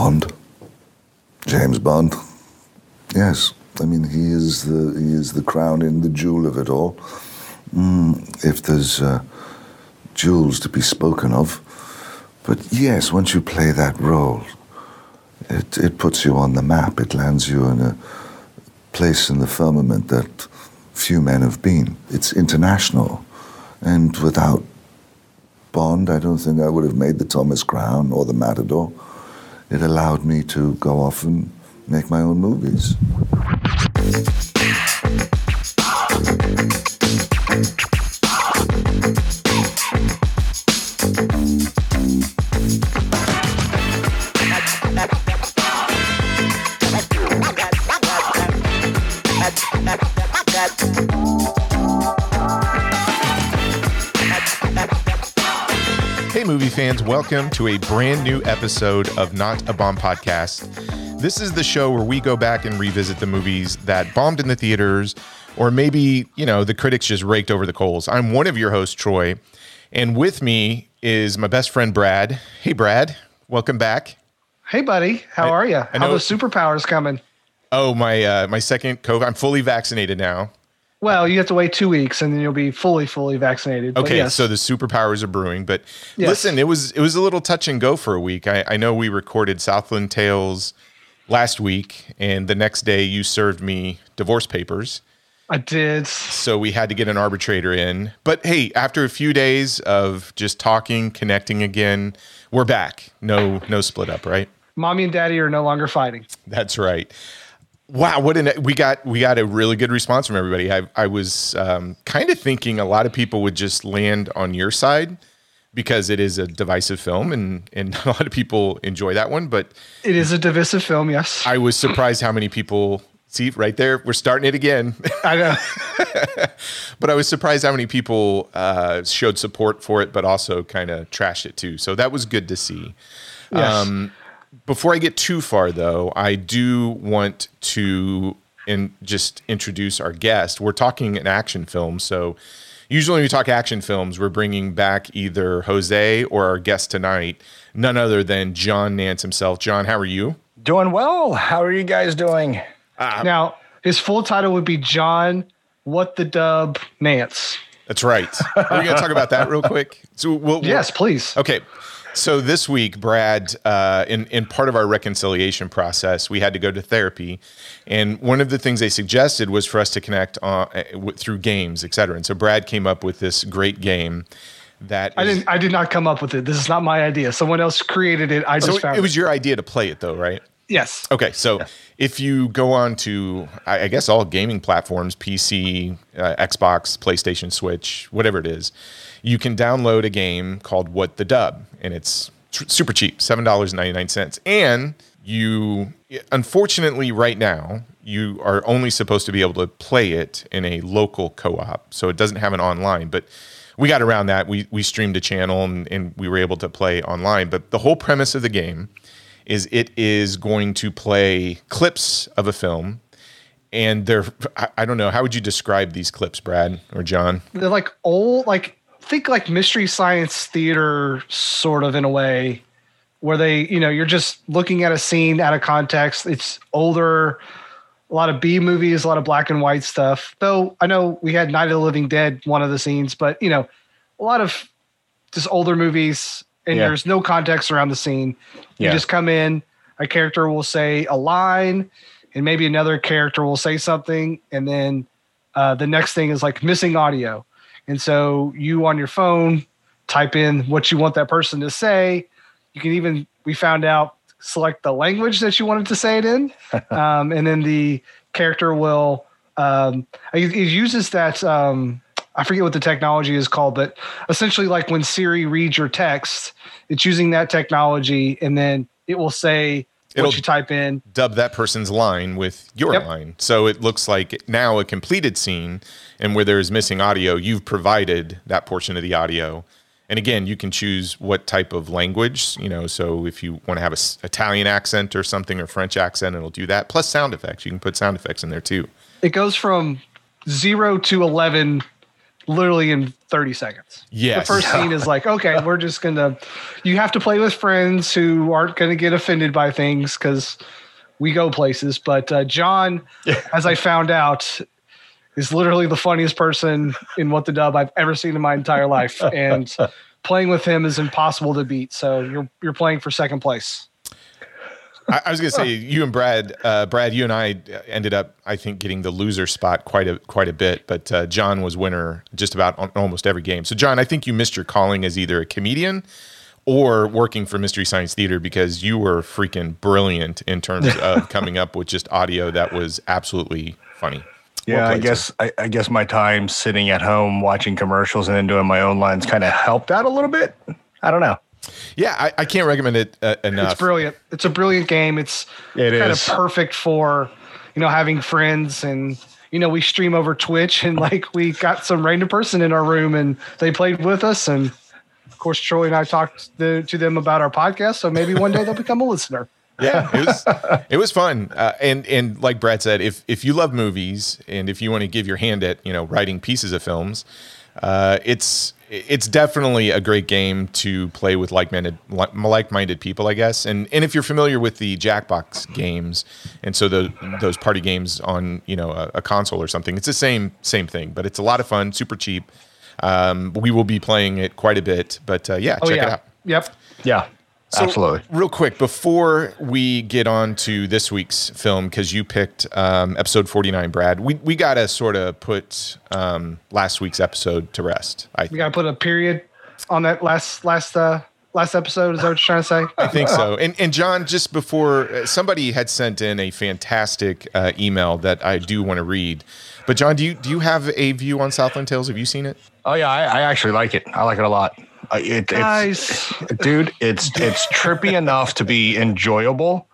Bond. James Bond. Yes. I mean, he is the he is the crown and the jewel of it all. Mm, if there's uh, jewels to be spoken of, but yes, once you play that role, it it puts you on the map. It lands you in a place in the firmament that few men have been. It's international, and without Bond, I don't think I would have made the Thomas Crown or the Matador. It allowed me to go off and make my own movies. Welcome to a brand new episode of Not a Bomb Podcast. This is the show where we go back and revisit the movies that bombed in the theaters, or maybe, you know, the critics just raked over the coals. I'm one of your hosts, Troy, and with me is my best friend, Brad. Hey, Brad, welcome back. Hey, buddy, how I- are you? How the superpowers coming? Oh, my uh, my second COVID. I'm fully vaccinated now. Well, you have to wait two weeks, and then you'll be fully, fully vaccinated. Okay, yes. so the superpowers are brewing, but Yes. listen, it was it was a little touch and go for a week. I, I know we recorded Southland Tales last week, and the next day you served me divorce papers, I did. so we had to get an arbitrator in. But hey, after a few days of just talking, connecting again, we're back. No no split up, right? Mommy and Daddy are no longer fighting. That's right. Wow, what an we got we got a really good response from everybody. I I was um, kind of thinking a lot of people would just land on your side because it is a divisive film and and a lot of people enjoy that one. But It is a divisive film, yes. I was surprised how many people see right there. We're starting it again. I know. but I was surprised how many people uh, showed support for it, but also kind of trashed it too. So that was good to see. Yes. Um, before I get too far, though, I do want to in, just introduce our guest. We're talking an action film, so usually when we talk action films, we're bringing back either Jose or our guest tonight, none other than John Nance himself. John, how are you? Doing well. How are you guys doing? Um, now, his full title would be John What the Dub Nance. That's right. We're going to talk about that real quick. So we'll, we'll- Yes, please. Okay. So this week, Brad, uh, in in part of our reconciliation process, we had to go to therapy, and one of the things they suggested was for us to connect on, uh, w- through games, et cetera. And so Brad came up with this great game that I is- didn't. I did not come up with it. This is not my idea. Someone else created it. I just So found it was your idea to play it, though, right? Yes. Okay, so if you go on to, I I guess, all gaming platforms, PC, uh, Xbox, PlayStation, Switch, whatever it is, you can download a game called What the Dub, and it's tr- super cheap, seven dollars ninety nine cents. And you, unfortunately, right now, you are only supposed to be able to play it in a local co op, so it doesn't have an online, but. We got around that. We we streamed a channel and, and we were able to play online. But the whole premise of the game is it is going to play clips of a film and they're I, I don't know how would you describe these clips brad or john They're like old, like think like mystery science theater, sort of in a way, where they, you know, you're just looking at a scene out of context. It's older, a lot of B movies, a lot of black and white stuff. Though I know we had Night of the Living Dead, one of the scenes, but you know, a lot of just older movies, and Yeah. there's no context around the scene. You Yeah. just come in, a character will say a line, and maybe another character will say something, and then uh, the next thing is like missing audio. And so you on your phone type in what you want that person to say. You can even, we found out, select the language that you wanted to say it in. um, and then the character will, um, it, it uses that, um, I forget what the technology is called, but essentially, like when Siri reads your text, it's using that technology and then it will say It'll- what you type in. dub that person's line with your Yep. line so it looks like now a completed scene and where there's missing audio you've provided that portion of the audio and again you can choose what type of language you know so if you want to have a s- italian accent or something or french accent it'll do that plus sound effects you can put sound effects in there too It goes from zero to 11 literally in 30 seconds. Yes. The first scene is like, okay, we're just gonna. You have to play with friends who aren't gonna get offended by things because we go places. But uh, John, as I found out, is literally the funniest person in what the dub I've ever seen in my entire life, and playing with him is impossible to beat. So you're you're playing for second place. I, I was gonna say you and Brad, uh, Brad, you and I ended up, I think, getting the loser spot quite a quite a bit, but uh, John was winner just about on almost every game. So, John, I think you missed your calling as either a comedian or working for Mystery Science Theater because you were freaking brilliant in terms of coming up with just audio that was absolutely funny. Yeah, I guess I, I guess my time sitting at home watching commercials and then doing my own lines kind of helped out a little bit. I don't know. Yeah, I, I can't recommend it uh, enough. It's brilliant. It's a brilliant game. It's It kind of perfect for you know having friends and you know we stream over Twitch and like we got some random person in our room and they played with us and of course Troy and I talked to, to them about our podcast so maybe one day they'll become a listener. Yeah, it was it was fun, uh, and and like Brad said, if if you love movies and if you want to give your hand at you know writing pieces of films, uh, it's it's definitely a great game to play with like-minded like-minded people, I guess. And and if you're familiar with the Jackbox games, and so the those party games on you know a, a console or something, it's the same same thing, but it's a lot of fun, super cheap. Um, we will be playing it quite a bit, but uh, yeah, Oh check yeah. it out. Yep. Yeah, So, absolutely. Real quick, before we get on to this week's film, because you picked um, episode 49, Brad, we, we got to sort of put um, last week's episode to rest. I, We got to put a period on that last last uh last episode is that what you're trying to say? I think so. And, and John, just before, uh, somebody had sent in a fantastic uh, email that I do want to read. But John, do you do you have a view on Southland Tales? Have you seen it? Oh yeah, I, I actually like it. I like it a lot. It, it's, dude. It's it's trippy enough to be enjoyable.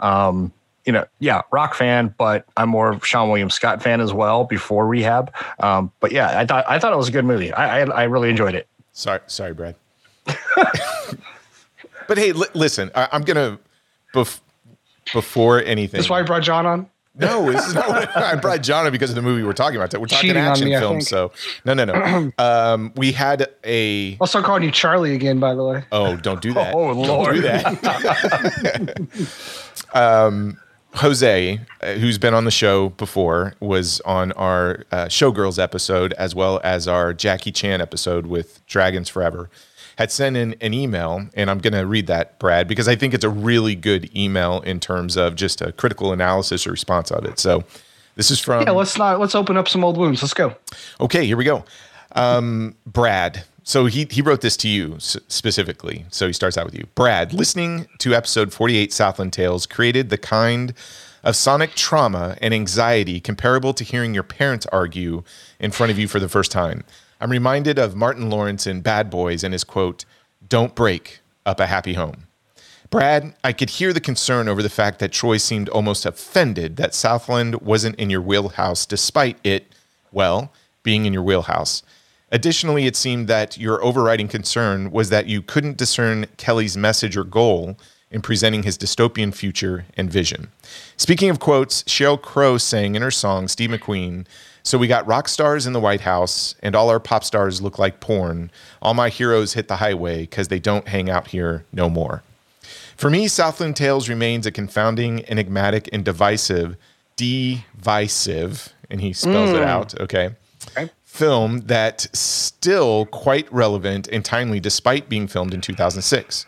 Um, you know, yeah, rock fan, but I'm more of Seann William Scott fan as well. Before Rehab, um, but yeah, I thought I thought it was a good movie. I I, I really enjoyed it. Sorry, sorry, Brad. but hey, li- listen, I, I'm gonna bef- before anything. That's why I brought John on. No, this is not I brought John because of the movie we're talking about. We're talking Cheating action me, films. So no, no, no. um, we had a. I'll start calling you Charlie again, by the way. Oh, don't do that. Oh, Don't Lord. do that. um, Jose, uh, who's been on the show before, was on our uh, Showgirls episode as well as our Jackie Chan episode with Dragons Forever. Had sent in an email, and I'm going to read that, Brad, because I think it's a really good email in terms of just a critical analysis or response of it. So, this is from Yeah, let's not let's open up some old wounds. Let's go. Okay, here we go. Um, Brad. So he he wrote this to you specifically. So he starts out with you. Brad, listening to episode 48 Southland Tales created the kind of sonic trauma and anxiety comparable to hearing your parents argue in front of you for the first time. I'm reminded of Martin Lawrence in Bad Boys and his quote, "Don't break up a happy home." Brad, I could hear the concern over the fact that Troy seemed almost offended that Southland wasn't in your wheelhouse despite it, well, being in your wheelhouse. Additionally, it seemed that your overriding concern was that you couldn't discern Kelly's message or goal in presenting his dystopian future and vision. Speaking of quotes, Sheryl Crow sang in her song Steve McQueen, So we got rock stars in the White House, and all our pop stars look like porn. All my heroes hit the highway because they don't hang out here no more. For me, Southland Tales remains a confounding, enigmatic, and divisive, divisive, and he spells it mm. out, okay, film that still quite relevant and timely despite being filmed in 2006.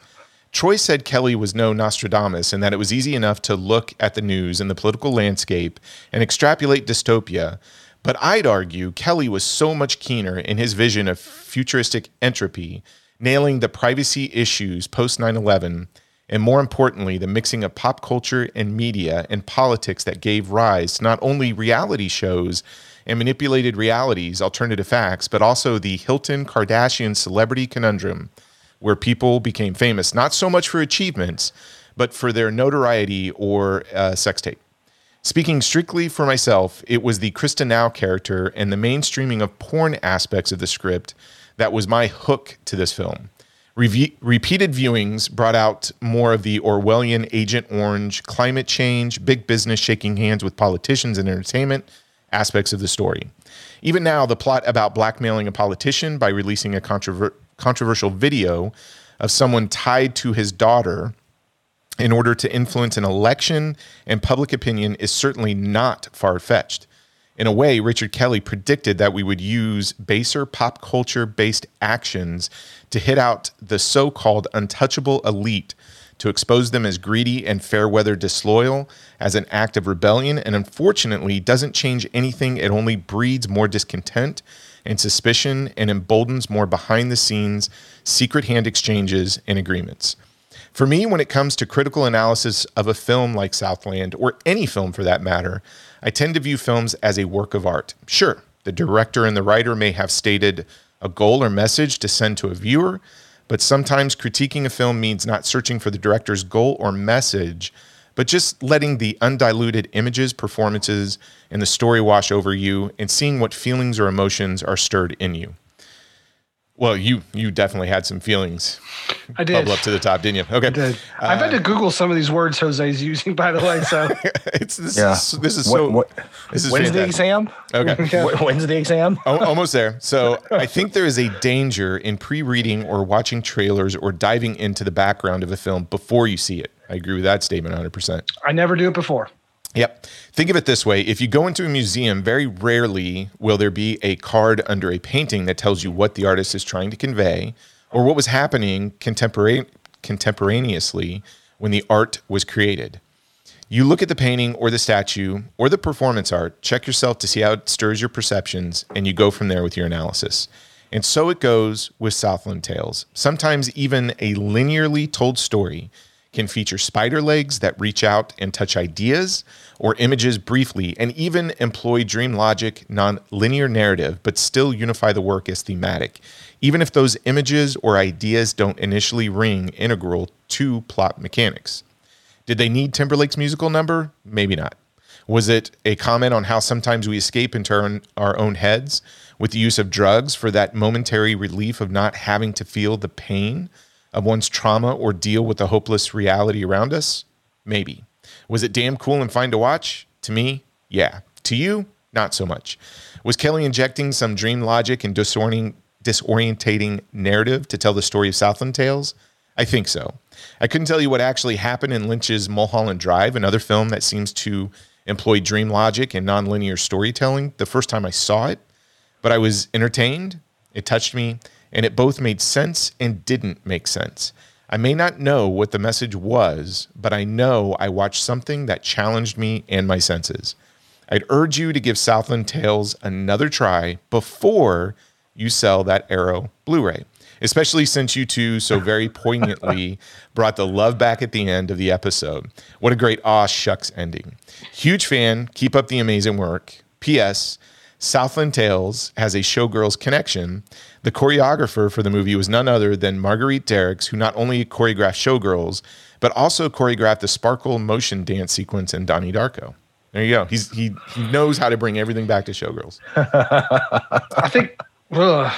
Troy said Kelly was no Nostradamus and that it was easy enough to look at the news and the political landscape and extrapolate dystopia. But I'd argue Kelly was so much keener in his vision of futuristic entropy, nailing the privacy issues post 9 11, and more importantly, the mixing of pop culture and media and politics that gave rise to not only reality shows and manipulated realities, alternative facts, but also the Hilton Kardashian celebrity conundrum where people became famous, not so much for achievements, but for their notoriety or uh, sex tape. Speaking strictly for myself, it was the Krysta Now character and the mainstreaming of porn aspects of the script that was my hook to this film. Reve- repeated viewings brought out more of the Orwellian Agent Orange, climate change, big business shaking hands with politicians and entertainment, aspects of the story. Even now, the plot about blackmailing a politician by releasing a controver- controversial video of someone tied to his daughter in order to influence an election and public opinion is certainly not far fetched. In a way, Richard Kelly predicted that we would use baser pop culture based actions to hit out the so called untouchable elite, to expose them as greedy and fair weather disloyal as an act of rebellion, and unfortunately doesn't change anything. It only breeds more discontent and suspicion and emboldens more behind the scenes secret hand exchanges and agreements. For me, when it comes to critical analysis of a film like Southland, or any film for that matter, I tend to view films as a work of art. Sure, the director and the writer may have stated a goal or message to send to a viewer, but sometimes critiquing a film means not searching for the director's goal or message, but just letting the undiluted images, performances, and the story wash over you and seeing what feelings or emotions are stirred in you. Well, you you definitely had some feelings I did. bubble up to the top, didn't you? Okay. I did. I've had to uh, Google some of these words Jose's using, by the way. So it's this, Yeah. is, this is What- so what- this is When's the fantastic. exam? Okay. Wh- When's the exam? Al- almost there. So I think there is a danger in pre-reading or watching trailers or diving into the background of a film before you see it. I agree with that statement 100%. I never do it before. Yep. Think of it this way if you go into a museum, very rarely will there be a card under a painting that tells you what the artist is trying to convey or what was happening contempora- contemporaneously when the art was created. You look at the painting or the statue or the performance art, check yourself to see how it stirs your perceptions, and you go from there with your analysis. And so it goes with Southland Tales. Sometimes even a linearly told story can feature spider legs that reach out and touch ideas or images briefly, and even employ dream logic, non linear narrative, but still unify the work as thematic, even if those images or ideas don't initially ring integral to plot mechanics. Did they need Timberlake's musical number? Maybe not. Was it a comment on how sometimes we escape into our own heads with the use of drugs for that momentary relief of not having to feel the pain of one's trauma or deal with the hopeless reality around us? Maybe. Was it damn cool and fine to watch? To me, yeah. To you, not so much. Was Kelly injecting some dream logic and disorienting, disorientating narrative to tell the story of Southland Tales? I think so. I couldn't tell you what actually happened in Lynch's Mulholland Drive, another film that seems to employ dream logic and nonlinear storytelling the first time I saw it, but I was entertained, it touched me, and it both made sense and didn't make sense. I may not know what the message was, but I know I watched something that challenged me and my senses. I'd urge you to give Southland Tales another try before you sell that Arrow Blu ray, especially since you two so very poignantly brought the love back at the end of the episode. What a great aw shucks ending. Huge fan. Keep up the amazing work. P.S. Southland Tales has a showgirls connection. The choreographer for the movie was none other than Marguerite Derricks, who not only choreographed Showgirls, but also choreographed the sparkle motion dance sequence in Donnie Darko. There you go. He's he, he knows how to bring everything back to Showgirls. I think ugh,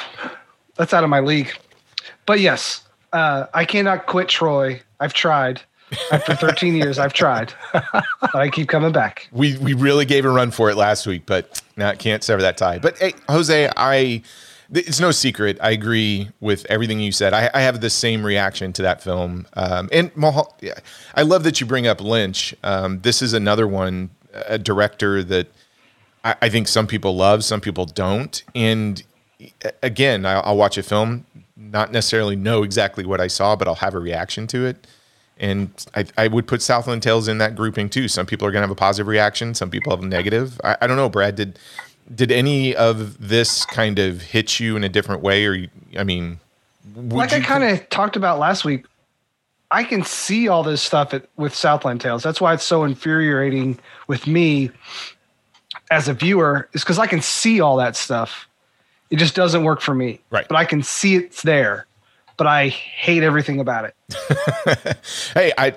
that's out of my league. But yes, uh, I cannot quit Troy. I've tried. After 13 years, I've tried. But I keep coming back. We we really gave a run for it last week, but now can't sever that tie. But hey, Jose, I it's no secret. I agree with everything you said. I, I have the same reaction to that film. Um, and Mahal, yeah, I love that you bring up Lynch. Um, this is another one, a director that I, I think some people love, some people don't. And again, I'll, I'll watch a film, not necessarily know exactly what I saw, but I'll have a reaction to it. And I, I would put Southland Tales in that grouping too. Some people are going to have a positive reaction. Some people have a negative. I, I don't know, Brad. Did did any of this kind of hit you in a different way, or you, I mean, like I kind of talked about last week, I can see all this stuff at, with Southland Tales. That's why it's so infuriating with me as a viewer, is because I can see all that stuff. It just doesn't work for me. Right. But I can see it's there, but I hate everything about it. hey, I,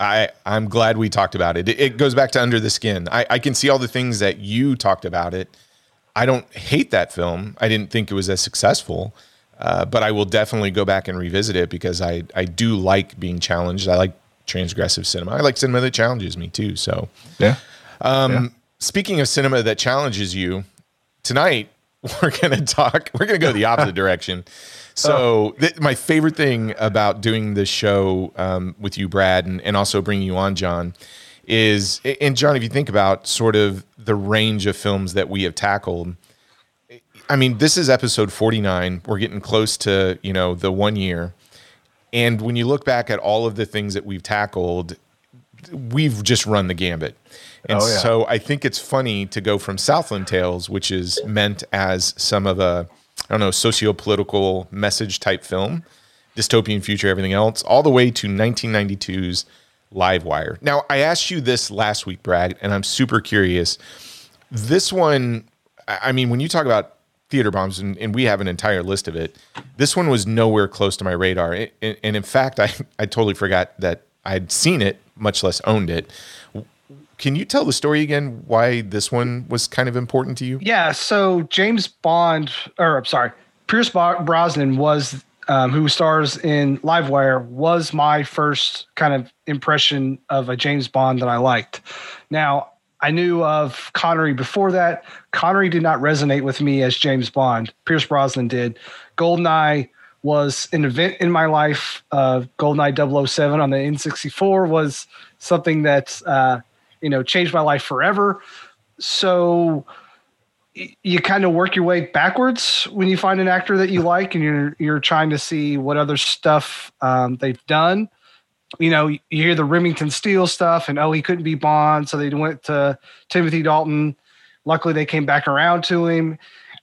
I, I'm glad we talked about it. It, it goes back to Under the Skin. I, I can see all the things that you talked about it. I don't hate that film. I didn't think it was as successful, uh, but I will definitely go back and revisit it because I, I do like being challenged. I like transgressive cinema. I like cinema that challenges me too. So Yeah. speaking of cinema that challenges you, tonight we're going to talk. We're going to go the opposite direction. So, th- my favorite thing about doing this show um, with you, Brad, and, and also bringing you on, John, is and John, if you think about sort of the range of films that we have tackled, I mean, this is episode 49. We're getting close to, you know, the one year. And when you look back at all of the things that we've tackled, we've just run the gambit. And Oh, yeah. so I think it's funny to go from Southland Tales, which is meant as some of a, I don't know, socio-political message type film, dystopian future, everything else, all the way to 1992's Livewire. Now, I asked you this last week, Brad, and I'm super curious. This one, I I mean, when you talk about theater bombs, and, and we have an entire list of it, this one was nowhere close to my radar. It- and, and in fact, I, I totally forgot that I'd seen it, much less owned it. Can you tell the story again? Why this one was kind of important to you? Yeah, so James Bond, or I'm sorry, Pierce Brosnan was um, who stars in Livewire was my first kind of impression of a James Bond that I liked. Now I knew of Connery before that. Connery did not resonate with me as James Bond. Pierce Brosnan did. Goldeneye was an event in my life. Uh, Goldeneye 007 on the N64 was something that uh, you know changed my life forever. So you kind of work your way backwards when you find an actor that you like and you're you're trying to see what other stuff um, they've done. You know you hear the remington steele stuff and oh he couldn't be bond so they went to timothy dalton. Luckily they came back around to him.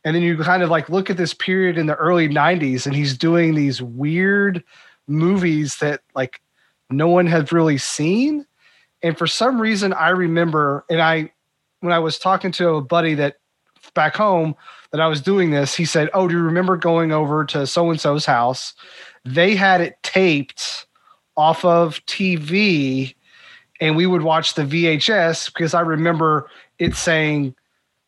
And then you kind of like look at this period in the early 90s and he's doing these weird movies that like no one had really seen and for some reason i remember and i when i was talking to a buddy that back home that I was doing this, he said, "Oh, do you remember going over to so and so's house? They had it taped off of TV, and we would watch the VHS because I remember it saying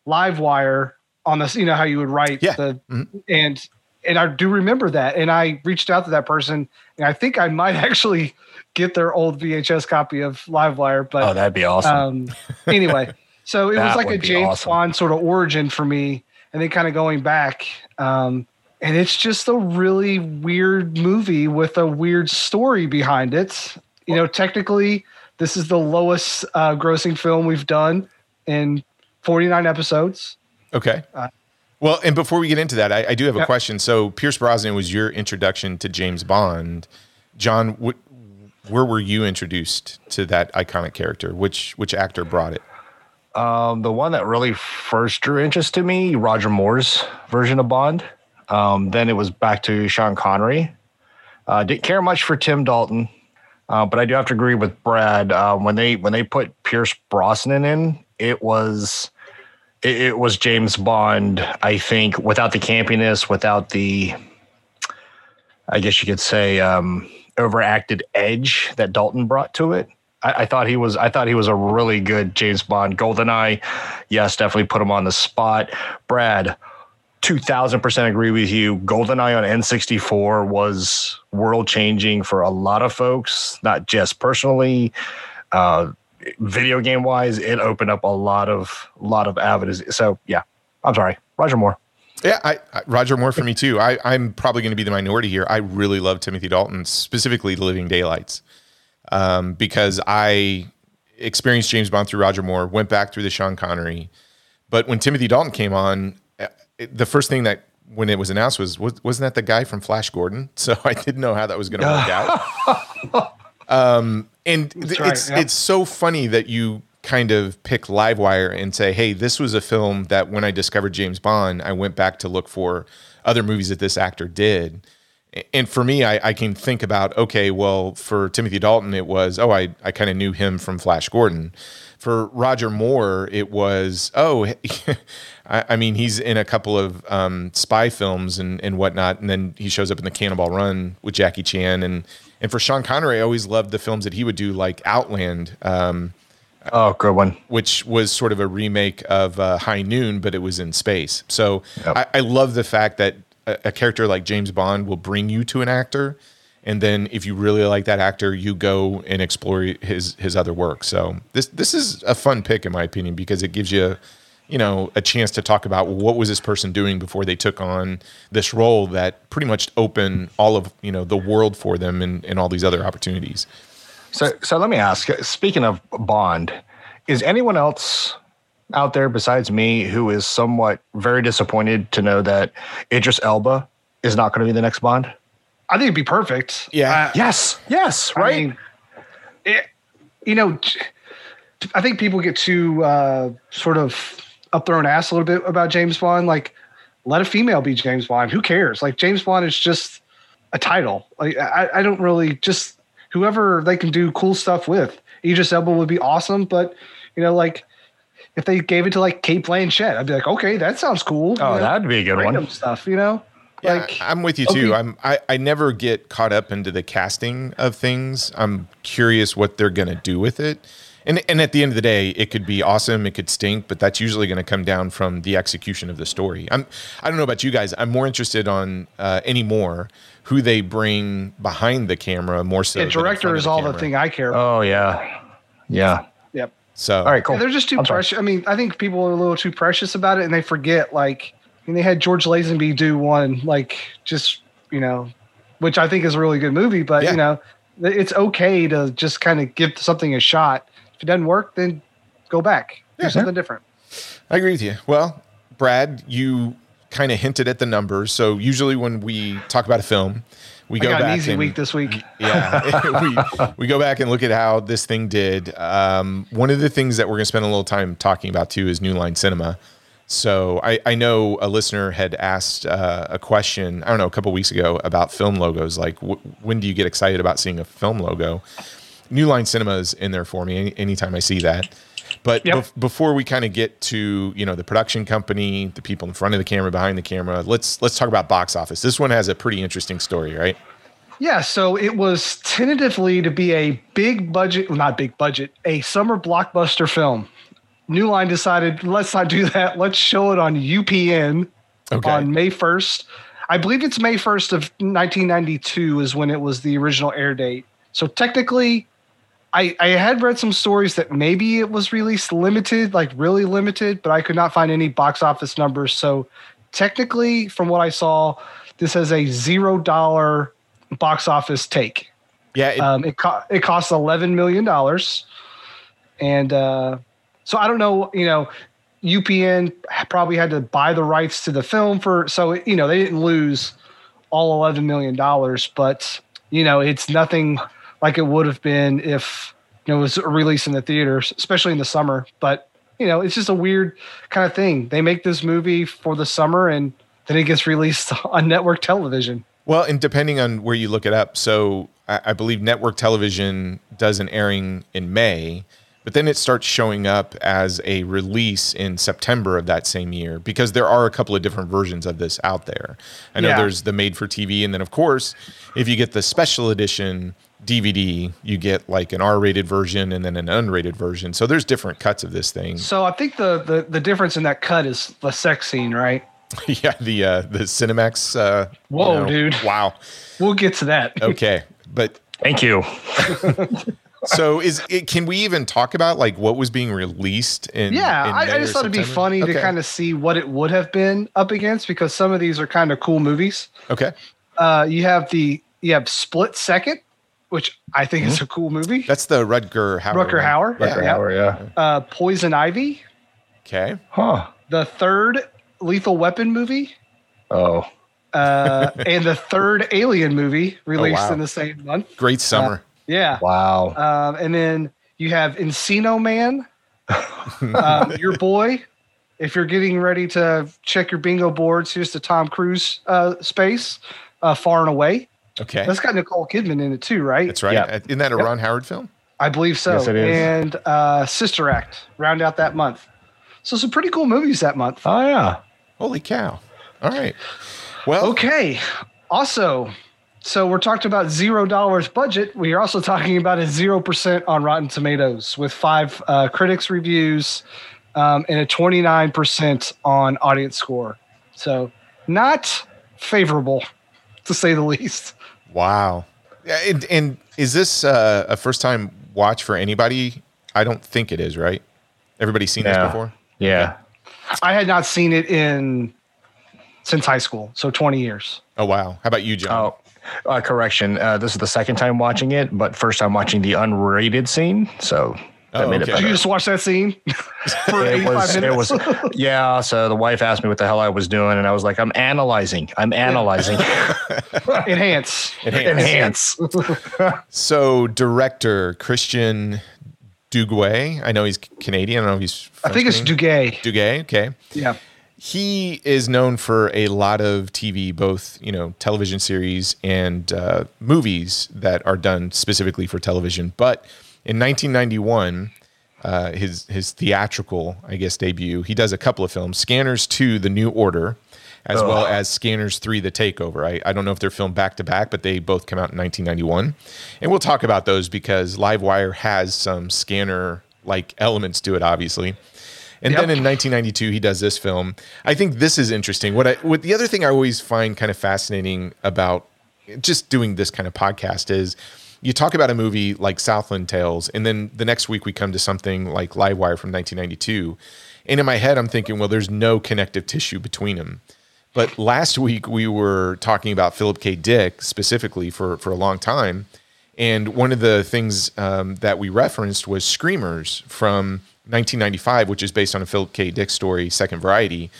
live wire on this. You know how you would write Yeah. the Mhm. and and I do remember that. And I reached out to that person, and I think I might actually get their old VHS copy of Livewire, but Oh, that'd be awesome. um, anyway, so it was like a James awesome. Bond sort of origin for me, and then kind of going back. Um, and it's just a really weird movie with a weird story behind it. You know, technically, this is the lowest uh, grossing film we've done in 49 episodes. Okay. Uh, well, and before we get into that, I, I do have a Yep. question. So, Pierce Brosnan was your introduction to James Bond. John, wh- where were you introduced to that iconic character? Which which actor brought it? Um, the one that really first drew interest to me, Roger Moore's version of Bond. Um, then it was back to Sean Connery. Uh, didn't care much for Tim Dalton, uh, but I do have to agree with Brad. Uh, when they when they put Pierce Brosnan in, it was it, it was James Bond. I think without the campiness, without the, I guess you could say, um, overacted edge that Dalton brought to it. I, I thought he was. I thought he was a really good James Bond. Goldeneye, yes, definitely put him on the spot. Brad, two thousand percent agree with you. Goldeneye on N sixty four was world changing for a lot of folks, not just personally. Uh, video game wise, it opened up a lot of lot of avenues. So yeah, I'm sorry, Roger Moore. Yeah, I, I, Roger Moore for me too. I, I'm probably going to be the minority here. I really love Timothy Dalton, specifically The Living Daylights, um, because I experienced James Bond through Roger Moore, went back through the Sean Connery, but when Timothy Dalton came on, uh, it, the first thing that when it was announced was, was wasn't that the guy from Flash Gordon? So I didn't know how that was going to work out. Um, and th- right, it's yeah. it's so funny that you kind of pick Livewire and say, "Hey, this was a film that when I discovered James Bond, I went back to look for other movies that this actor did." And for me, I, I can think about okay, well, for Timothy Dalton, it was oh, I I kind of knew him from Flash Gordon. For Roger Moore, it was oh, I, I mean, he's in a couple of um, spy films and and whatnot, and then he shows up in the Cannonball Run with Jackie Chan and. And for Sean Connery, I always loved the films that he would do, like Outland, um, Oh, good one. which was sort of a remake of uh, High Noon, but it was in space. So Yep. I, I love the fact that a, a character like James Bond will bring you to an actor and then if you really like that actor, you go and explore his his other work. So this this is a fun pick in my opinion because it gives you you know a chance to talk about what was this person doing before they took on this role that pretty much opened all of you know the world for them and, and all these other opportunities. So, so let me ask. Speaking of Bond, is anyone else out there besides me who is somewhat very disappointed to know that Idris Elba is not going to be the next Bond? I think it'd be perfect. Yeah. Uh, Yes, yes, right. I mean, it, you know, I think people get too uh, sort of up their own ass a little bit about James Bond. Like, let a female be James Bond. Who cares? Like, James Bond is just a title. Like, I, I don't really just whoever they can do cool stuff with. Idris Elba would be awesome, but you know, like if they gave it to like Cate Blanchett, I'd be like, okay, that sounds cool. oh, You know, that'd be a good random one. stuff. You know, Yeah, like I'm with you too. okay. I'm I, I never get caught up into the casting of things. I'm curious what they're gonna do with it. And and at the end of the day, it could be awesome, it could stink, but that's usually gonna come down from the execution of the story. I'm I don't know about you guys. I'm more interested on uh anymore who they bring behind the camera more so. yeah, than in director front of is all the thing I care about. Oh yeah, yeah. yep. So All right, cool. Yeah, they're just too I'm sorry. precious. I mean, I think people are a little too precious about it, and they forget. Like, I mean, they had George Lazenby do one, like, just you know, which I think is a really good movie. But Yeah. you know, it's okay to just kind of give something a shot. If it doesn't work, then go back, do Yeah. something different. I agree with you. Well, Brad, you kind of hinted at the numbers. So usually when we talk about a film, we I go got back an easy and, week this week. yeah, we, we go back and look at how this thing did. Um, one of the things that we're going to spend a little time talking about too is New Line Cinema. So I, I know a listener had asked uh, a question, I don't know, a couple weeks ago about film logos. Like, w- when do you get excited about seeing a film logo? New Line Cinema is in there for me any, anytime I see that. But Yep. bef- before we kind of get to you know the production company, the people in front of the camera, behind the camera, let's let's talk about box office. This one has a pretty interesting story, right? Yeah, so it was tentatively to be a big budget, not big budget, a summer blockbuster film. New Line decided, let's not do that. Let's show it on UPN Okay. on May 1st. I believe it's May 1st of 1992 is when it was the original air date. So technically, I, I had read some stories that maybe it was released limited, like really limited, but I could not find any box office numbers. So technically, from what I saw, this has a zero dollar box office take. Yeah, it, Um, it co- it costs eleven million dollars, and uh, so I don't know. You know, UPN probably had to buy the rights to the film for so you know they didn't lose all eleven million dollars, but you know it's nothing like it would have been if you know it was released in the theaters, especially in the summer. But you know, it's just a weird kind of thing. They make this movie for the summer, and then it gets released on network television. Well, and depending on where you look it up, so I, I believe network television does an airing in May, but then it starts showing up as a release in September of that same year because there are a couple of different versions of this out there. I know Yeah. there's the made for TV, and then of course, if you get the special edition DVD, you get like an R-rated version and then an unrated version. So there's different cuts of this thing. So I think the, the the difference in that cut is the sex scene, right? yeah, the uh, the Cinemax. Uh, you Whoa, dude. Wow. We'll get to that. Okay, but Thank you. so is it, can we even talk about like what was being released in Yeah, in I, I just thought it'd be September? funny to kind of see what it would have been up against because some of these are kind of cool movies. okay Uh, you have the you have Split Second, which I think Mm-hmm. is a cool movie. that's the Rutger Hauer Rutger one. Hauer. yeah. Yeah. Hour, yeah. Uh, Poison Ivy, okay Huh. the third Lethal Weapon movie, Oh. uh, and the third Alien movie released wow. in the same month. great summer Yeah. Wow. Um, and then you have Encino Man, um, your boy. If you're getting ready to check your bingo boards, here's the Tom Cruise uh, space, uh, Far and Away. Okay That's got Nicole Kidman in it too, right? that's right Yeah. Uh, isn't that a Ron Howard film I believe so. Yes, it is. And uh, Sister Act round out that month. So some pretty cool movies that month. Oh yeah. holy cow all right well Okay. Also, so we're talking about zero dollars budget. We are also talking about a zero percent on Rotten Tomatoes with five uh, critics reviews um, and a twenty nine percent on audience score. So not favorable, to say the least. Wow Yeah, and, and is this uh, a first time watch for anybody? I don't think it is, right? Everybody's seen this before? Yeah. I had not seen it in since high school, so 20 years. Oh, wow. How about you, John? Oh, uh, correction. Uh, this is the second time watching it, but first time watching the unrated scene. So that Oh, okay. Did you just watch that scene for It 85 was, it minutes? was, yeah. So the wife asked me what the hell I was doing, and I was like, I'm analyzing. I'm analyzing. Enhance. Enhance. Enhance. So, director Christian Duguay. I know he's Canadian. I don't know if he's. I think it's French-Canadian. Duguay. Duguay. Okay. Yeah. he is known for a lot of TV, both you know television series and uh, movies that are done specifically for television. But in 1991, uh, his his theatrical, I guess, debut, he does a couple of films: Scanners 2: The New Order, as well as Scanners 3: The Takeover. I, I don't know if they're filmed back to back, but they both come out in 1991, and we'll talk about those because Livewire has some scanner like elements to it, obviously. And Yep. then in 1992, he does this film. I think this is interesting. What I, what the other thing I always find kind of fascinating about just doing this kind of podcast is you talk about a movie like Southland Tales, and then the next week we come to something like Livewire from 1992. And in my head, I'm thinking, well, there's no connective tissue between them. But last week we were talking about Philip K. Dick specifically for, for a long time. And one of the things um, that we referenced was Screamers from 1995, which is based on a Philip K. Dick story, Second Variety.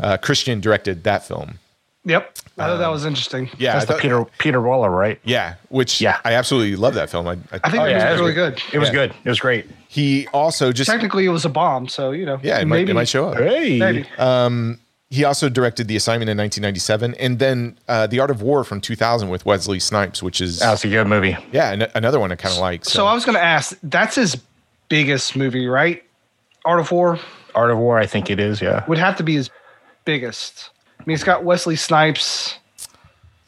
Uh, Christian directed that film. Yep. I thought that was interesting. Yeah, That's I the thought- Peter Peter Weller, right? Yeah, which Yeah. I absolutely love that film. I, I, I think Oh, it yeah, was it really was good. It was Yeah. good. It was great. he also just Technically, it was a bomb, so you know. yeah, it might, it might show up. Hey. Maybe. He also directed The Assignment in 1997, and then uh, The Art of War from 2000 with Wesley Snipes, which is That was a good movie. yeah an- another one I kind of like. so I was going to ask. That's his biggest movie, right? Art of War Art of War, I think it is. Yeah. would have to be his biggest. I mean, it's got Wesley Snipes.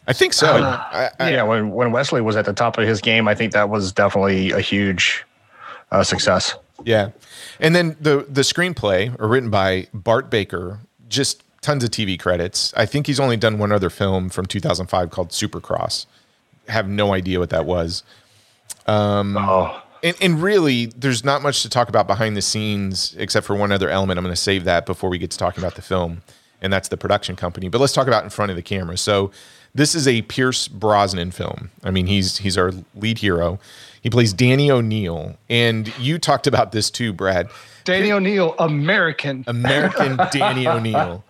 I think so. I, I, yeah. When when Wesley was at the top of his game, I think that was definitely a huge uh, success. Yeah. And then the the screenplay are written by Bart Baker, just tons of TV credits. I think he's only done one other film from 2005 called Supercross. Have no idea what that was. Oh, And, and really, there's not much to talk about behind the scenes except for one other element. I'm going to save that before we get to talking about the film, and that's the production company. But let's talk about in front of the camera. So, this is a Pierce Brosnan film. I mean, he's he's our lead hero. He plays Danny O'Neill, and you talked about this too, Brad. Danny O'Neill, American. American Danny O'Neill.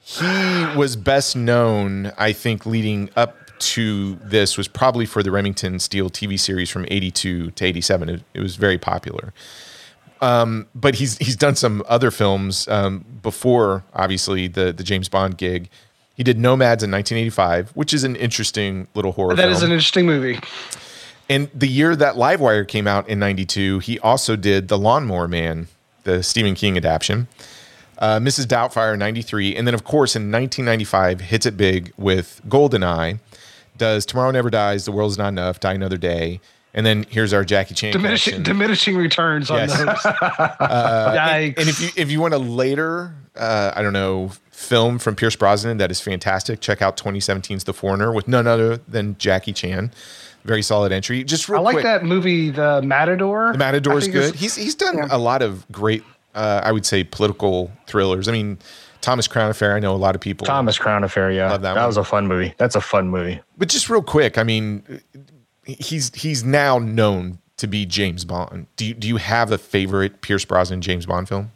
He was best known, I think, leading up to this was probably for the Remington Steele TV series from 82 to 87. It, it was very popular. Um, but he's he's done some other films um, before, obviously, the, the James Bond gig. He did Nomads in 1985, which is an interesting little horror That film. is an interesting movie. And the year that Livewire came out in 92, he also did The Lawnmower Man, the Stephen King adaptation. Uh, Mrs. Doubtfire, 93. And then, of course, in 1995, hits it big with Goldeneye, does Tomorrow Never Dies, The World's Not Enough, Die Another Day. And then here's our Jackie Chan. Diminishing, diminishing returns on Yes. those. Yikes. And if you if you want a later, uh, I don't know, film from Pierce Brosnan that is fantastic, check out 2017's The Foreigner with none other than Jackie Chan. Very solid entry. Just real I like quick, that movie, The Matador. The Matador is good. He's he's done yeah. a lot of great, uh, I would say, political thrillers. I mean, Thomas Crown Affair. I know a lot of people. Thomas Crown Affair. Yeah, Love that that, one. was a fun movie. That's a fun movie. But just real quick, I mean, he's he's now known to be James Bond. Do you do you have a favorite Pierce Brosnan James Bond film?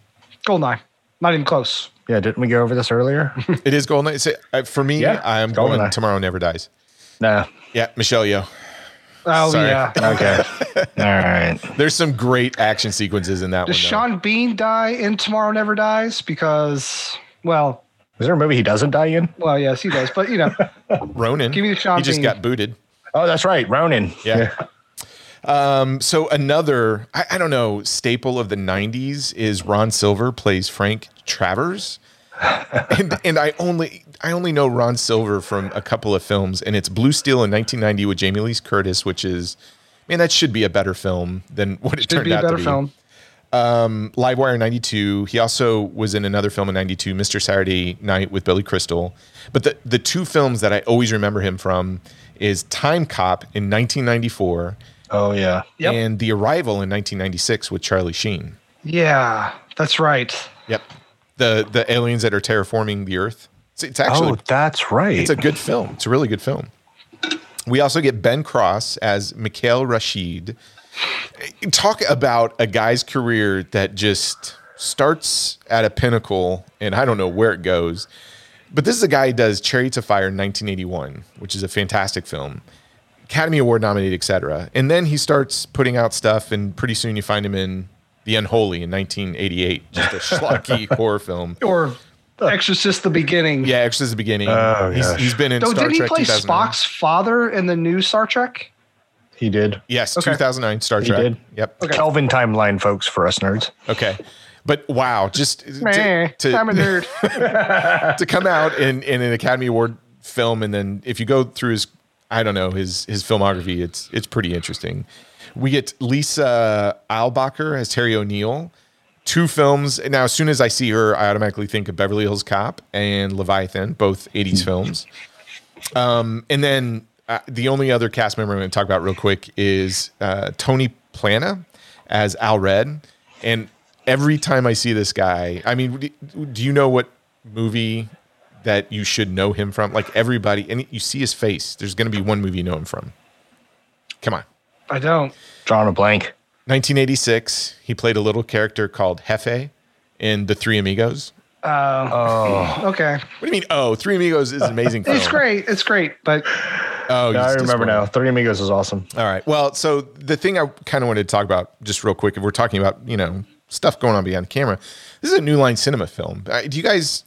Goldeneye. Not even close. Yeah, didn't we go over this earlier? It is Golden. It's, uh, for me, Yeah, I'm it's going GoldenEye. Tomorrow Never Dies. nah. Yeah, Michelle Yeoh. Oh Sorry. yeah. Okay. All right. There's some great action sequences in that Does one. though. Sean Bean die in Tomorrow Never Dies? Because, well, Is there a movie he doesn't die in? well, yes, he does. But you know, Ronin. Give me the Sean He just Bean. got booted. Oh, that's right, Ronin. Yeah. Um, so another, I, I don't know, staple of the '90s is Ron Silver plays Frank Travers, and and I only I only know Ron Silver from a couple of films, and it's Blue Steel in 1990 with Jamie Lee Curtis, which is, man, that should be a better film than what it should turned be a out better to be. film. Um, Livewire 92. He also was in another film in 92, Mr. Saturday Night with Billy Crystal. But the, the two films that I always remember him from is Time Cop in 1994 Oh yeah. Yep. and The Arrival in 1996 with Charlie Sheen. Yeah, that's right. Yep. The the aliens that are terraforming the Earth. It's, it's actually oh, that's right. it's a good film. It's a really good film. We also get Ben Cross as Mikhail Rashid. Talk about a guy's career that just starts at a pinnacle and I don't know where it goes. But this is a guy who does Chariots of Fire in 1981, which is a fantastic film. Academy Award nominated, etc. And then he starts putting out stuff, and pretty soon you find him in The Unholy in 1988, just a schlocky horror film. Or uh. Exorcist: The Beginning. Yeah, Exorcist the beginning. Oh, he's, he's been in Oh, Star didn't he play Spock's father in the new Star Trek? He did. Yes, Okay. 2009 Star Trek. He Trek. did. Yep. Kelvin timeline, folks, for us nerds. Okay. But wow, just Meh, to, I'm a nerd. to come out in, in an Academy Award film, and then if you go through his, I don't know his his filmography, it's it's pretty interesting. We get Lisa Eilbacher as Terry O'Neill. Two films. Now, as soon as I see her, I automatically think of Beverly Hills Cop and Leviathan, both 80s films. Um, and then uh, the only other cast member I'm going to talk about real quick is uh, Tony Plana as Al Red. And every time I see this guy, I mean, do- do you know what movie that you should know him from? Like everybody, and you see his face. There's going to be one movie you know him from. Come on. I don't. Drawing a blank. 1986, he played a little character called Jefe in The Three Amigos. Uh, Okay, What do you mean? Oh, Three Amigos is an amazing film. it's great. It's great, but Oh, Yeah, I he's remember now. Three Amigos is awesome. All right. Well, so the thing I kind of wanted to talk about just real quick, if we're talking about, you know, stuff going on behind the camera, this is a New Line Cinema film. Uh, do you guys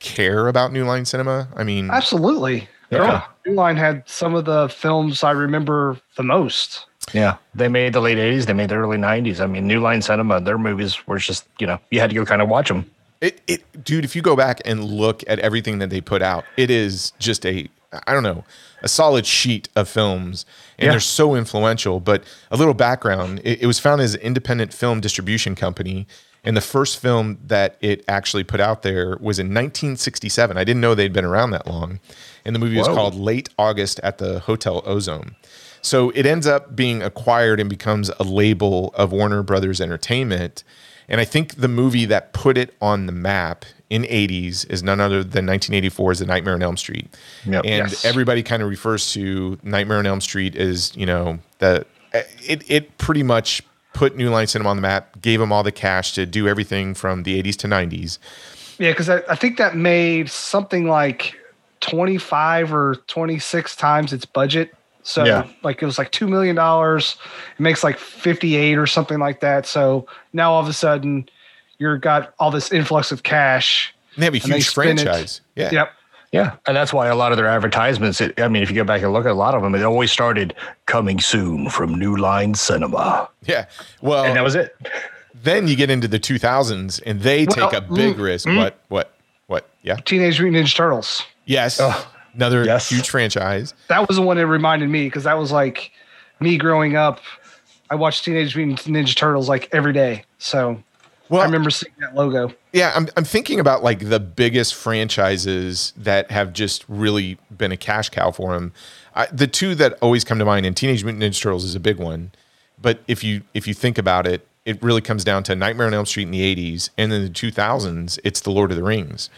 care about New Line Cinema? I mean, absolutely. Yeah. New Line had some of the films I remember the most. Yeah. They made the late 80s. They made the early 90s. I mean, New Line Cinema, their movies were just, you know, you had to go kind of watch them. It, it, dude, if you go back and look at everything that they put out, it is just a, I don't know, a solid sheet of films. And Yeah. they're so influential. But a little background it, it was founded as an independent film distribution company. And the first film that it actually put out there was in 1967. I didn't know they'd been around that long. And the movie was called Late August at the Hotel Ozone. So it ends up being acquired and becomes a label of Warner Brothers Entertainment. And I think the movie that put it on the map in 80s is none other than 1984's The Nightmare on Elm Street. Yep. And Yes. everybody kind of refers to Nightmare on Elm Street as, you know, the it it pretty much put New Line Cinema on the map, gave them all the cash to do everything from the 80s to 90s. Yeah, because I, I think that made something like 25 or 26 times its budget. So Yeah. like it was like $2 million. It makes like 58 or something like that. So now all of a sudden you're got all this influx of cash. And they have a huge spin it. franchise. Yeah. Yep. Yeah. And that's why a lot of their advertisements, it, I mean, if you go back and look at a lot of them, it always started coming soon from New Line Cinema. Yeah. Well, And that was it. then you get into the 2000s and they Well, take a big mm, risk. What, what, what? Yeah. Teenage Mutant Ninja Turtles. Yes. Oh, Another yes. huge franchise. That was the one that reminded me because that was like me growing up. I watched Teenage Mutant Ninja Turtles like every day. So Well, I remember seeing that logo. Yeah, I'm, I'm thinking about like the biggest franchises that have just really been a cash cow for him. I, the two that always come to mind, and Teenage Mutant Ninja Turtles is a big one. But if you if you think about it, it really comes down to Nightmare on Elm Street in the '80s, and then the 2000s, it's the Lord of the Rings.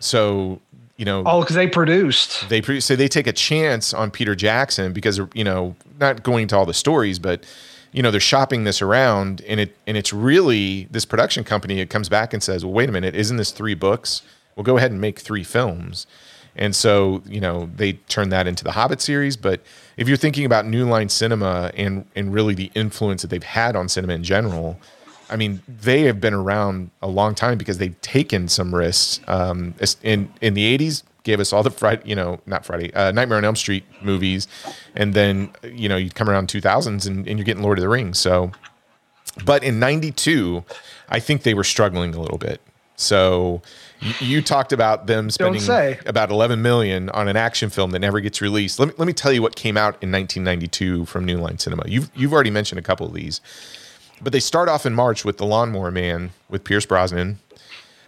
So you know, Oh, because they produced. they pre- so they take a chance on Peter Jackson because you know not going to all the stories, but you know they're shopping this around, and it and it's really this production company. It comes back and says, "Well, wait a minute, isn't this three books? Well, go ahead and make three films." And so you know they turn that into the Hobbit series. But if you're thinking about New Line Cinema and and really the influence that they've had on cinema in general. I mean, they have been around a long time because they've taken some risks. Um, in in the '80s, gave us all the Friday, you know, not Friday, uh, Nightmare on Elm Street movies, and then you know you come around 2000s and, and you're getting Lord of the Rings. So, but in '92, I think they were struggling a little bit. So, you, you talked about them spending about 11 million on an action film that never gets released. Let me let me tell you what came out in 1992 from New Line Cinema. You've you've already mentioned a couple of these. But they start off in March with The Lawnmower Man with Pierce Brosnan.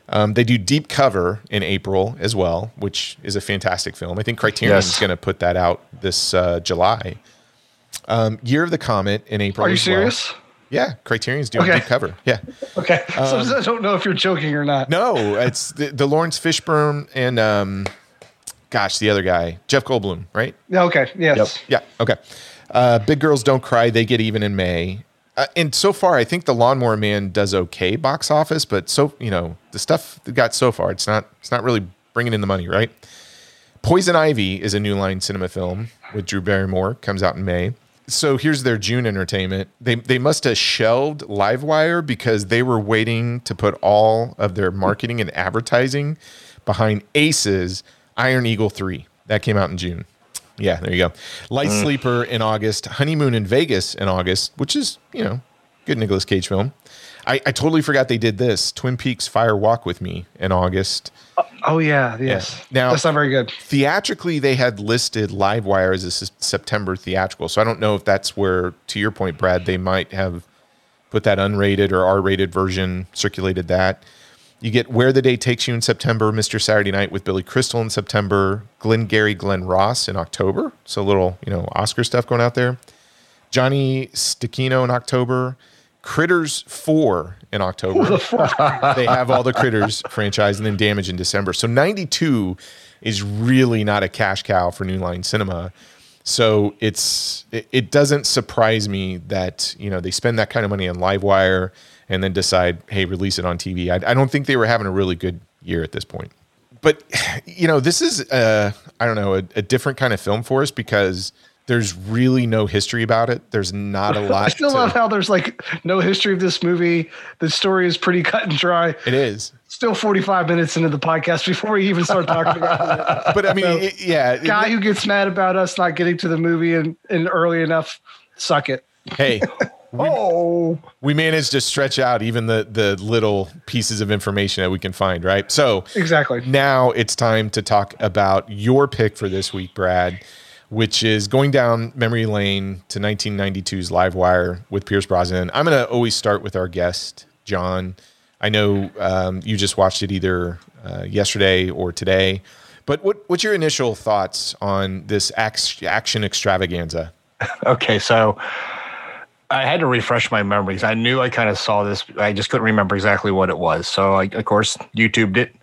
Um, they do Deep Cover in April as well, which is a fantastic film. I think Criterion's Yes. going to put that out this uh, July. Um, Year of the Comet in April. Are you as well. serious? Yeah, Criterion's doing Okay. Deep Cover. Yeah. Okay. so I don't know if you're joking or not. Um, No, it's the, the Laurence Fishburne and um, gosh, the other guy, Jeff Goldblum, right? Yeah, Okay. Yes. Yeah. Okay. Uh, Big Girls Don't Cry. They get even in May. Uh, and so far, I think the Lawnmower Man does okay box office, but so you know the stuff that got so far, it's not it's not really bringing in the money, right? Poison Ivy is a new line cinema film with Drew Barrymore. Comes out in May. So here's their June entertainment. They they must have shelved Livewire because they were waiting to put all of their marketing and advertising behind Aces Iron Eagle 3. That came out in June. Yeah, there you go. Light mm. Sleeper in August, Honeymoon in Vegas in August, which is, you know, good Nicolas Cage film. I, I totally forgot they did this. Twin Peaks Fire Walk with Me in August. Oh, oh yeah. Yes. Now- that's not very good. Theatrically, they had listed Livewire as a September theatrical. So I don't know if that's where, to your point, Brad, they might have put that unrated or R rated version, circulated that. You get Where the Day Takes You in September, Mr. Saturday Night with Billy Crystal in September, Glengarry Glen Ross in October. So a little, you know, Oscar stuff going out there. Johnny Stecchino in October. Critters 4 in October they have all the critters franchise and then damage in december so 92 is really not a cash cow for new line cinema so it's it, it doesn't surprise me that you know they spend that kind of money on livewire and then decide hey release it on tv i, I don't think they were having a really good year at this point but you know this is uh i don't know a, a different kind of film for us because there's really no history about it there's not a lot I still to- love how there's like no history of this movie. The story is pretty cut and dry. it is Still 45 minutes into the podcast before we even start talking about it. but i mean it- yeah it- Guy who gets mad about us not getting to the movie and, and early enough, suck it. hey Oh, we managed to stretch out even the the little pieces of information that we can find, right? So Exactly. now it's time to talk about your pick for this week, Brad, which is going down memory lane to 1992's Livewire with Pierce Brosnan. I'm going to always start with our guest, John. I know um, you just watched it either uh, yesterday or today, but what what's your initial thoughts on this action extravaganza? okay. So I had to refresh my memories. I knew I kind of saw this. I just couldn't remember exactly what it was. So I, of course, YouTubed it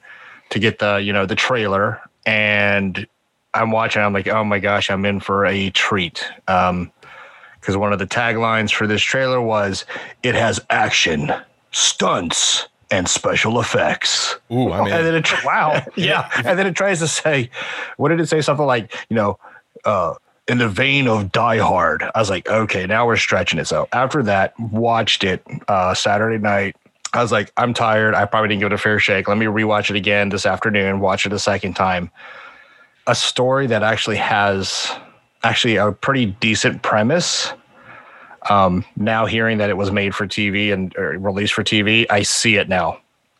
to get the you know the trailer, and I'm watching. I'm like, oh my gosh, I'm in for a treat. Um, because one of the taglines for this trailer was, "It has action, stunts, and special effects." Ooh, I'm in. And then it wow, yeah. And then it tries to say, what did it say? Something like, you know, uh, in the vein of Die Hard. I was like, okay, now we're stretching it. So after that, watched it uh, Saturday night. I was like, I'm tired. I probably didn't give it a fair shake. Let me rewatch it again this afternoon. Watch it a second time. A story that actually has actually a pretty decent premise. Um, now hearing that it was made for TV and released for TV, I see it now.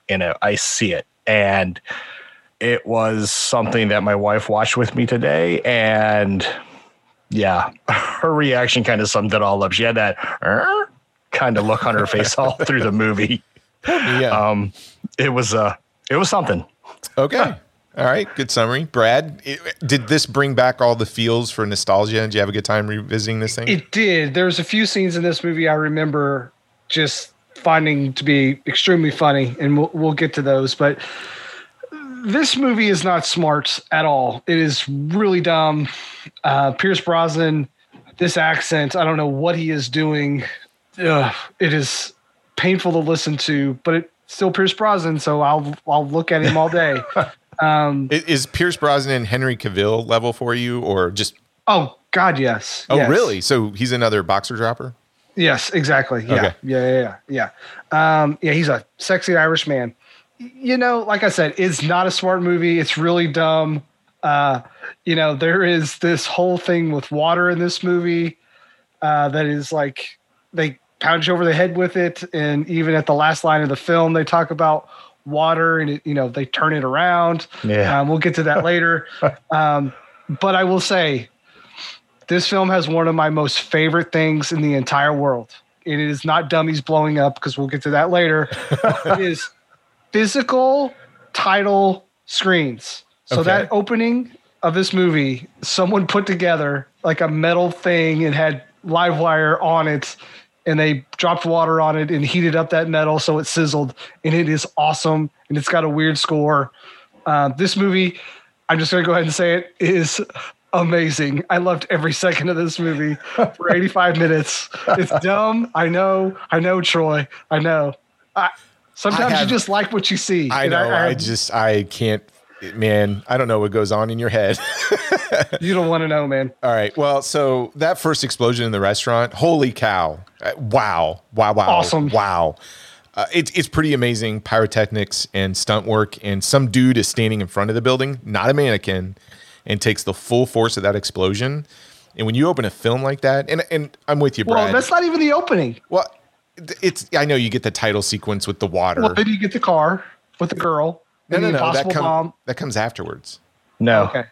You know, I see it, and it was something that my wife watched with me today, and yeah, her reaction kind of summed it all up. She had that "Er?" kind of look on her face all through the movie. yeah. Um, it was uh, it was something. Okay. All right. Good summary. Brad, it- did this bring back all the feels for nostalgia? Did you have a good time revisiting this thing? It did. There's a few scenes in this movie I remember just finding to be extremely funny, and we'll, we'll get to those. But this movie is not smart at all. It is really dumb. Uh, Pierce Brosnan, this accent, I don't know what he is doing. Ugh, it is painful to listen to, but it's still Pierce Brosnan, so I'll I'll look at him all day. Um, Is Pierce Brosnan Henry Cavill level for you, or just? oh God, yes. Oh, yes. really? So he's another boxer dropper. Yes, exactly. Yeah. Okay. yeah, yeah, yeah, yeah. Um, yeah, he's a sexy Irish man. You know, like I said, it's not a smart movie. It's really dumb. Uh, you know, there is this whole thing with water in this movie uh, that is like they pound you over the head with it, and even at the last line of the film, they talk about water, and it, you know they turn it around. Yeah. Um, we'll get to that later. Um, but I will say, this film has one of my most favorite things in the entire world. And it is not dummies blowing up because we'll get to that later. it is physical title screens. So Okay. that opening of this movie, someone put together like a metal thing and had live wire on it, and they dropped water on it and heated up that metal so it sizzled, and it is awesome, and it's got a weird score. Uh, this movie, I'm just gonna go ahead and say it, is amazing. I loved every second of this movie for 85 minutes. It's dumb. I know. I know, Troy. I know. I, sometimes have- you just like what you see. I know. I, I- just I can't. Man, I don't know what goes on in your head. you don't want to know, man. All right. Well, so that first explosion in the restaurant, holy cow. Uh, Wow. Wow. Wow. Awesome. Wow. Uh, it, it's pretty amazing pyrotechnics and stunt work. And some dude is standing in front of the building, not a mannequin, and takes the full force of that explosion. And when you open a film like that, and, and I'm with you, Brad. Well, that's not even the opening. well, it's, I know you get the title sequence with the water. Well, then you get the car with the girl. no, and no, the no. That, impossible come- bomb. that comes afterwards. No. Okay.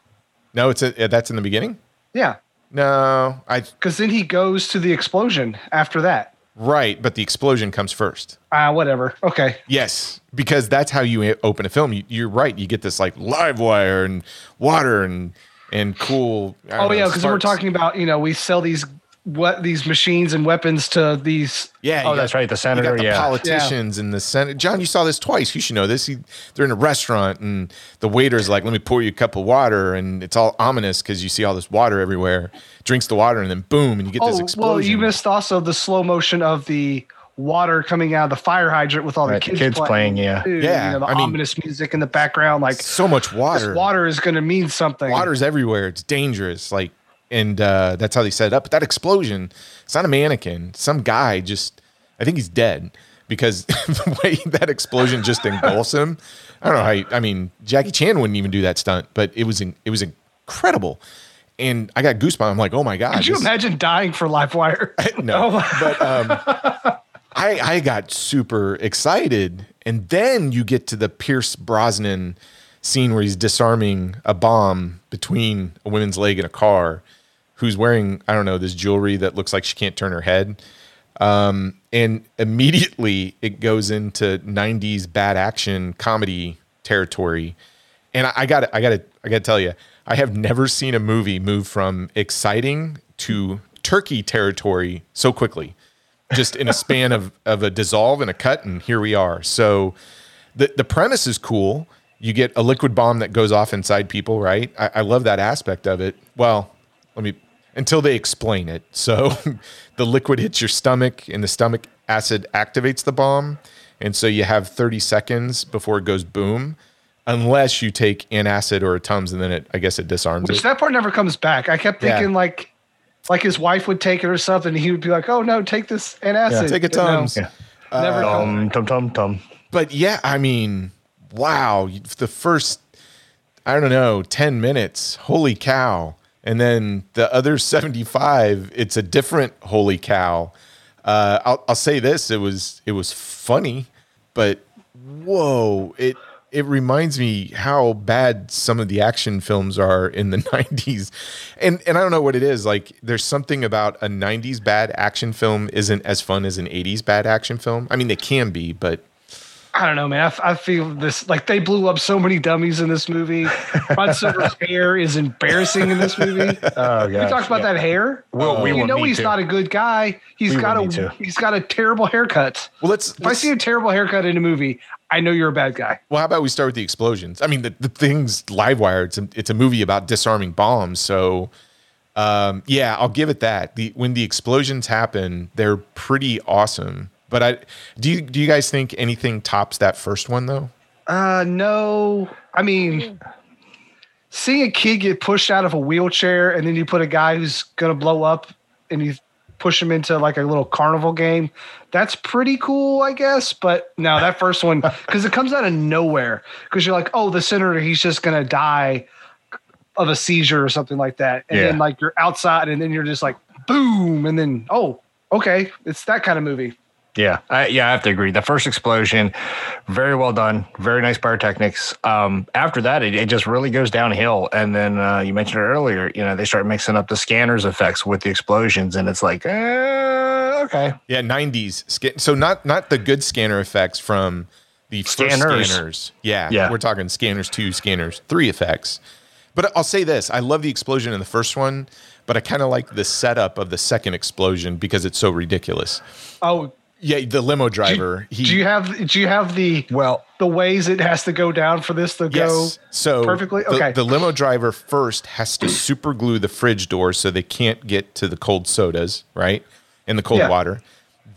No, it's a, that's in the beginning. Yeah. No, I Because then he goes to the explosion after that. right, but the explosion comes first. Ah, whatever. Okay. Yes, because that's how you open a film. You, you're right. You get this like live wire and water and and cool. Oh know, yeah, because we're talking about you know we sell these what these machines and weapons to these. Yeah. Oh, you that's right, the You senator, got the yeah. politicians and the senate. John, you saw this twice. You should know this. He, they're in a restaurant and the waiter's like, "Let me pour you a cup of water," and it's all ominous because you see all this water everywhere. Drinks the water and then boom, and you get this Oh explosion. well, you missed also the slow motion of the water coming out of the fire hydrant with all Right, the the kids, kids playing, yeah. too, Yeah, you know, the I mean- ominous music in the background. Like so much water. this water is going to mean something. water's everywhere. It's dangerous. Like, and uh, that's how they set it up. But that explosion, it's not a mannequin. Some guy just, I think he's dead because the way that explosion just engulfs him. I don't know how. You, I mean, Jackie Chan wouldn't even do that stunt, but it was in, it was incredible. And I got goosebumps. I'm like, oh my god! Could you this- imagine dying for live wire? no, Oh. but um, I I got super excited, and then you get to the Pierce Brosnan scene where he's disarming a bomb between a woman's leg and a car, who's wearing I don't know this jewelry that looks like she can't turn her head, um, and immediately it goes into '90s bad action comedy territory, and I, got I got to I got to tell you, I have never seen a movie move from exciting to turkey territory so quickly, just in a span of of a dissolve and a cut, and here we are. So, the the premise is cool. You get a liquid bomb that goes off inside people, right? I, I love that aspect of it. Well, let me until they explain it. So, the liquid hits your stomach, and the stomach acid activates the bomb, and so you have 30 seconds before it goes boom unless you take an acid or a tums and then it i guess it disarms Which it that part never comes back. I kept Yeah. thinking like, like his wife would take it or something. And he would be like, "Oh no, take this antacid." take a You know, tums Yeah. Uh, never comes Tum tum tum tum. but yeah i mean wow the first i don't know 10 minutes holy cow and then the other 75 it's a different holy cow. Uh, I'll, I'll say this it was it was funny but whoa it it reminds me how bad some of the action films are in the 90s and and i don't know what it is like there's something about a 90s bad action film isn't as fun as an 80s bad action film. I mean they can be but I don't know, man. I feel this like they blew up so many dummies in this movie. Ron Silver's hair is embarrassing in this movie. Oh, We gosh. talked about that hair. Well, we you know he's to. not a good guy. He's We got a he's got a terrible haircut. well let's, If I let's see a terrible haircut in a movie, I know you're a bad guy. well how about we start with the explosions i mean the, the thing's livewire it's a, it's a movie about disarming bombs so um, yeah i'll give it that the when the explosions happen they're pretty awesome but i do you do you guys think anything tops that first one though Uh no. I mean seeing a kid get pushed out of a wheelchair and then you put a guy who's gonna blow up and you push him into like a little carnival game, that's pretty cool, I guess. But no, that first one, because it comes out of nowhere. Because you're like, oh, the senator, he's just gonna die of a seizure or something like that. And then like you're outside and then you're just like boom, and then oh, okay, it's that kind of movie. Yeah, I, yeah, I have to agree. The first explosion, very well done, very nice pyrotechnics. Um, after that, it, it just really goes downhill. And then uh, you mentioned it earlier. You know, they start mixing up the scanners effects with the explosions, and it's like, uh, okay, yeah 90s sca- so not not the good scanner effects from the first Scanners. scanners. Yeah, Yeah. we're talking scanners two, scanners three effects. But I'll say this: I love the explosion in the first one, but I kind of like the setup of the second explosion because it's so ridiculous. Oh, Yeah, the limo driver. do you have do you have the Well, the ways it has to go down for this to go? So perfectly? the- Okay. The, limo driver first has to super glue the fridge door so they can't get to the cold sodas, right? In the cold Yeah. water.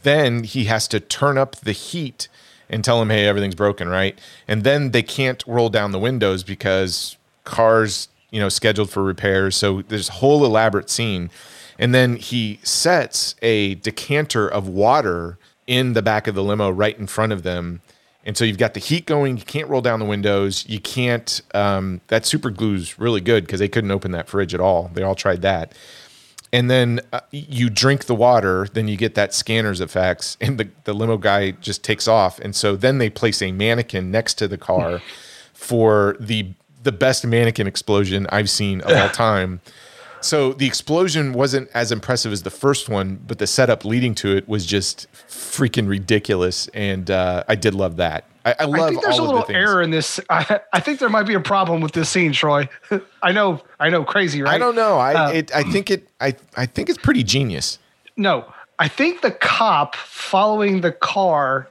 Then he has to turn up the heat and tell them, hey, everything's broken, right? And then they can't roll down the windows because cars, you know, scheduled for repairs. So there's a whole elaborate scene. And then he sets a decanter of water in the back of the limo right in front of them. And so you've got the heat going. You can't roll down the windows. You can't. Um, that super glue's really good because they couldn't open that fridge at all. They all tried that. And then uh, you drink the water, then you get that scanner's effects, and the, the limo guy just takes off. And so then they place a mannequin next to the car for the the best mannequin explosion I've seen of all time. So the explosion wasn't as impressive as the first one, but the setup leading to it was just freaking ridiculous, and uh, I did love that. I, I love I think there's a little the error in this. I, I think there might be a problem with this scene, Troy. I know, I know, crazy, right? I don't know. I Uh, it, I think it. I I think it's pretty genius. No, I think the cop following the car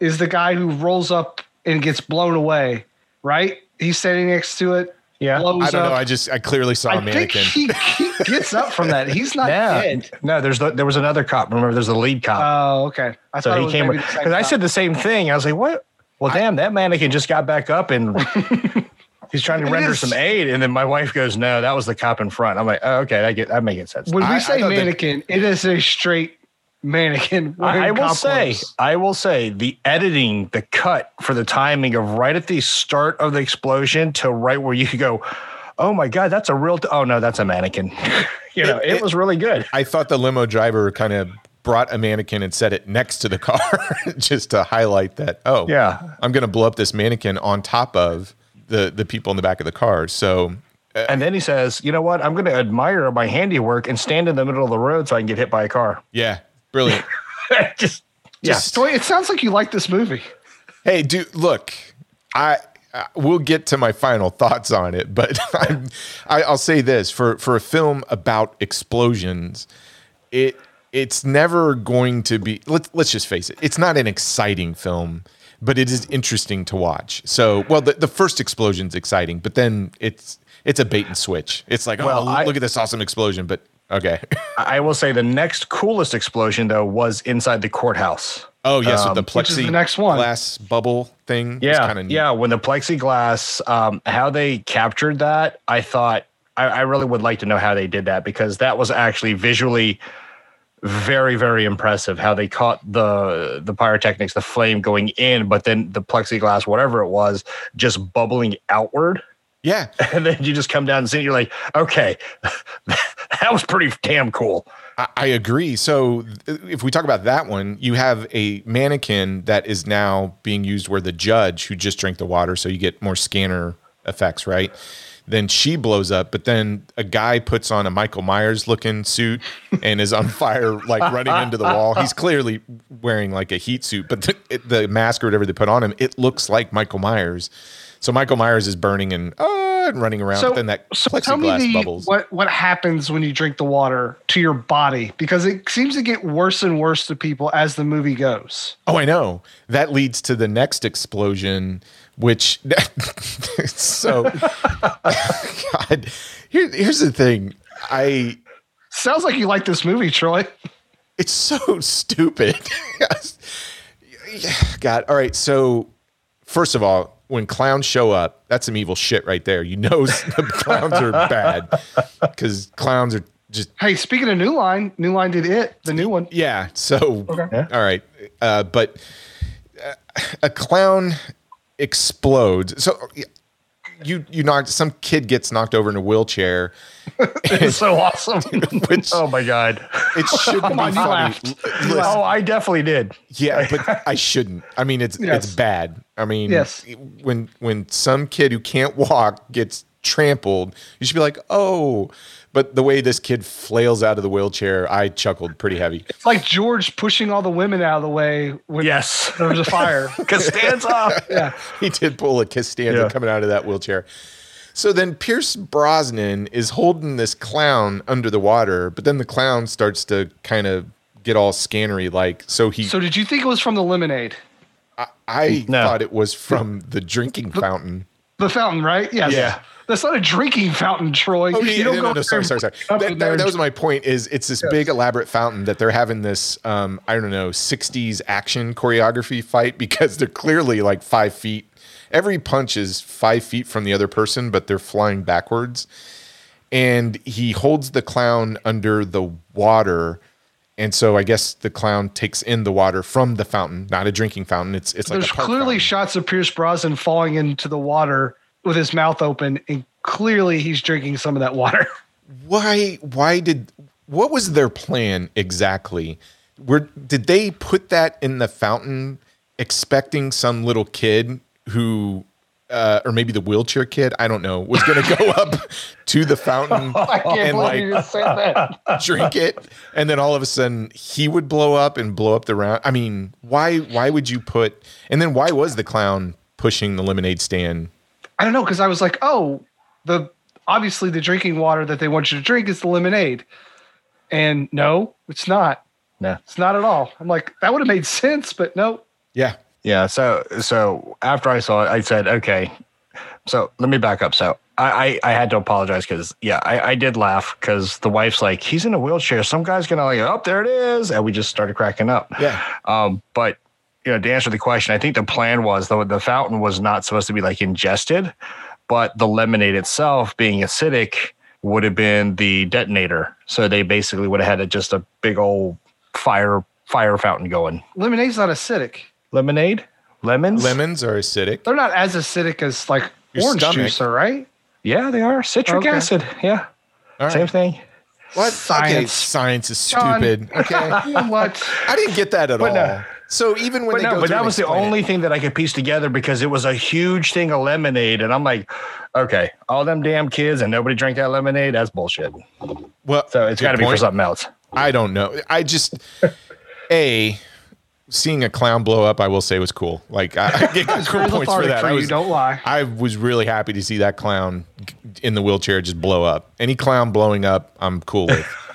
is the guy who rolls up and gets blown away. Right? He's standing next to it. Yeah. blows I don't up. know. I just I clearly saw a I think mannequin. he, he gets up from that. He's not yeah. dead. No, there's the, there was another cop. Remember, there's the lead cop. Oh, okay. I so thought he came maybe with the same because I said the same thing. I was like, what? Well, damn, that mannequin just got back up and he's trying to It render is- some aid. And then my wife goes, no, that was the cop in front. I'm like, oh, okay, that get that makes sense. when we I say thought that- mannequin, it is a straight mannequin. I, I will say, clothes. I will say, the editing, the cut for the timing of right at the start of the explosion to right where you could go, oh my god, that's a real. T- oh no, that's a mannequin. you know, it, it- was really good. I thought the limo driver kind of brought a mannequin and set it next to the car just to highlight that. Oh, Yeah. I'm going to blow up this mannequin on top of the the people in the back of the car. So uh, And then he says, you know what? I'm going to admire my handiwork and stand in the middle of the road so I can get hit by a car. yeah, brilliant. just yeah. Just- Troy, it sounds like you like this movie. Hey, dude, look, I, I we'll get to my final thoughts on it, but I'm, I, I'll say this for for a film about explosions, it it's never going to be. Let's let's just face it, it's not an exciting film, but it is interesting to watch. So, well, the, the first explosion's exciting, but then it's it's a bait and switch. It's like, oh, Well, oh, I- look at this awesome explosion, but okay. I will say the next coolest explosion though was inside the courthouse. Oh yes, with the Um, which is plexi the next one. glass bubble thing. Yeah, kind of yeah. When the plexiglass, um, how they captured that, I thought I, I really would like to know how they did that because that was actually visually very, very impressive. How they caught the the pyrotechnics, the flame going in, but then the plexiglass, whatever it was, just bubbling outward, yeah. and then you just come down and see. it, You're like, okay, that was pretty damn cool. I, I agree. So if we talk about that one, you have a mannequin that is now being used where the judge who just drank the water, so you get more scanner effects, right? Then she blows up, but then a guy puts on a Michael Myers looking suit and is on fire, like running into the wall. He's clearly wearing like a heat suit, but the, the mask or whatever they put on him, it looks like Michael Myers. So Michael Myers is burning and uh, and running around, So, then that so tell me plexiglass the, bubbles. what what happens when you drink the water to your body because it seems to get worse and worse to people as the movie goes. Oh, I know. That leads to the next explosion, which so God. Here, here's the thing. I Sounds like you like this movie, Troy. it's so stupid. God. All right. So first of all, when clowns show up, that's some evil shit right there. You know the clowns are bad because clowns are just Hey, speaking of New Line, New Line did it, the new one. Yeah. So, Okay. all right. Uh, but uh, a clown explodes. So you you knocked some kid gets knocked over in a wheelchair. It's so awesome. Which Oh my god. it shouldn't be you funny. listen, oh, I definitely did. yeah, but I shouldn't. I mean, it's Yes. it's bad. I mean, Yes. when when some kid who can't walk gets trampled, you should be like, oh. But the way this kid flails out of the wheelchair, I chuckled pretty heavy. It's like George pushing all the women out of the way when Yes. there was a fire. Costanza. yeah. he did pull a Costanza Yeah. coming out of that wheelchair. So then Pierce Brosnan is holding this clown under the water, but then the clown starts to kind of get all scannery like. So he, So did you think it was from the lemonade? I No. thought it was from the drinking fountain. The fountain, right? Yes. Yeah. That's not a drinking fountain, Troy. Oh, You don't no, go no, no, sorry, sorry, sorry. That, that- that was my point. Is it's this Yes. big elaborate fountain that they're having this, um, I don't know, '60s action choreography fight because they're clearly like five feet. Every punch is five feet from the other person, but they're flying backwards. And he holds the clown under the water, and so I guess the clown takes in the water from the fountain, not a drinking fountain. It's it's like There's a clearly fountain. shots of Pierce Brosnan falling into the water with his mouth open, and clearly he's drinking some of that water. why why did what was their plan exactly were did they put that in the fountain expecting some little kid who uh, or maybe the wheelchair kid i don't know was going to go up to the fountain and like you just said that. drink it and then all of a sudden he would blow up and blow up the round i mean why why would you put and then why was the clown pushing the lemonade stand I don't know because I was like, oh, the obviously the drinking water that they want you to drink is the lemonade, and no, it's not. No. It's not at all. I'm like, that would have made sense, but no. yeah Yeah. So so after I saw it, I said, okay. So let me back up. So I I, I had to apologize because yeah, I, I did laugh because the wife's like, he's in a wheelchair. Some guy's gonna like, oh, there it is, and we just started cracking up. yeah Um, but you know, to answer the question, I think the plan was though the fountain was not supposed to be like ingested, but the lemonade itself being acidic would have been the detonator. So they basically would have had a, just a big old fire fire fountain going. Lemonade's not acidic. Lemonade, lemons, lemons are acidic They're not as acidic as like Your orange stomach. juice, are right? Yeah, they are citric Okay. acid. Yeah, All right. same thing. What? Okay, Science. science is John. stupid. Okay. You know what? I didn't get that at But all. no. So even when But they no, go but through that and was the explain it- only thing that I could piece together because it was a huge thing of lemonade, and I'm like, okay, all them damn kids and nobody drank that lemonade. That's bullshit. Well, So it's good got to be for point. something else. I don't know. I just a seeing a clown blow up. I will say was cool. Like I, I get cool points for that. for I was, don't lie. I was really happy to see that clown in the wheelchair just blow up. Any clown blowing up, I'm cool with.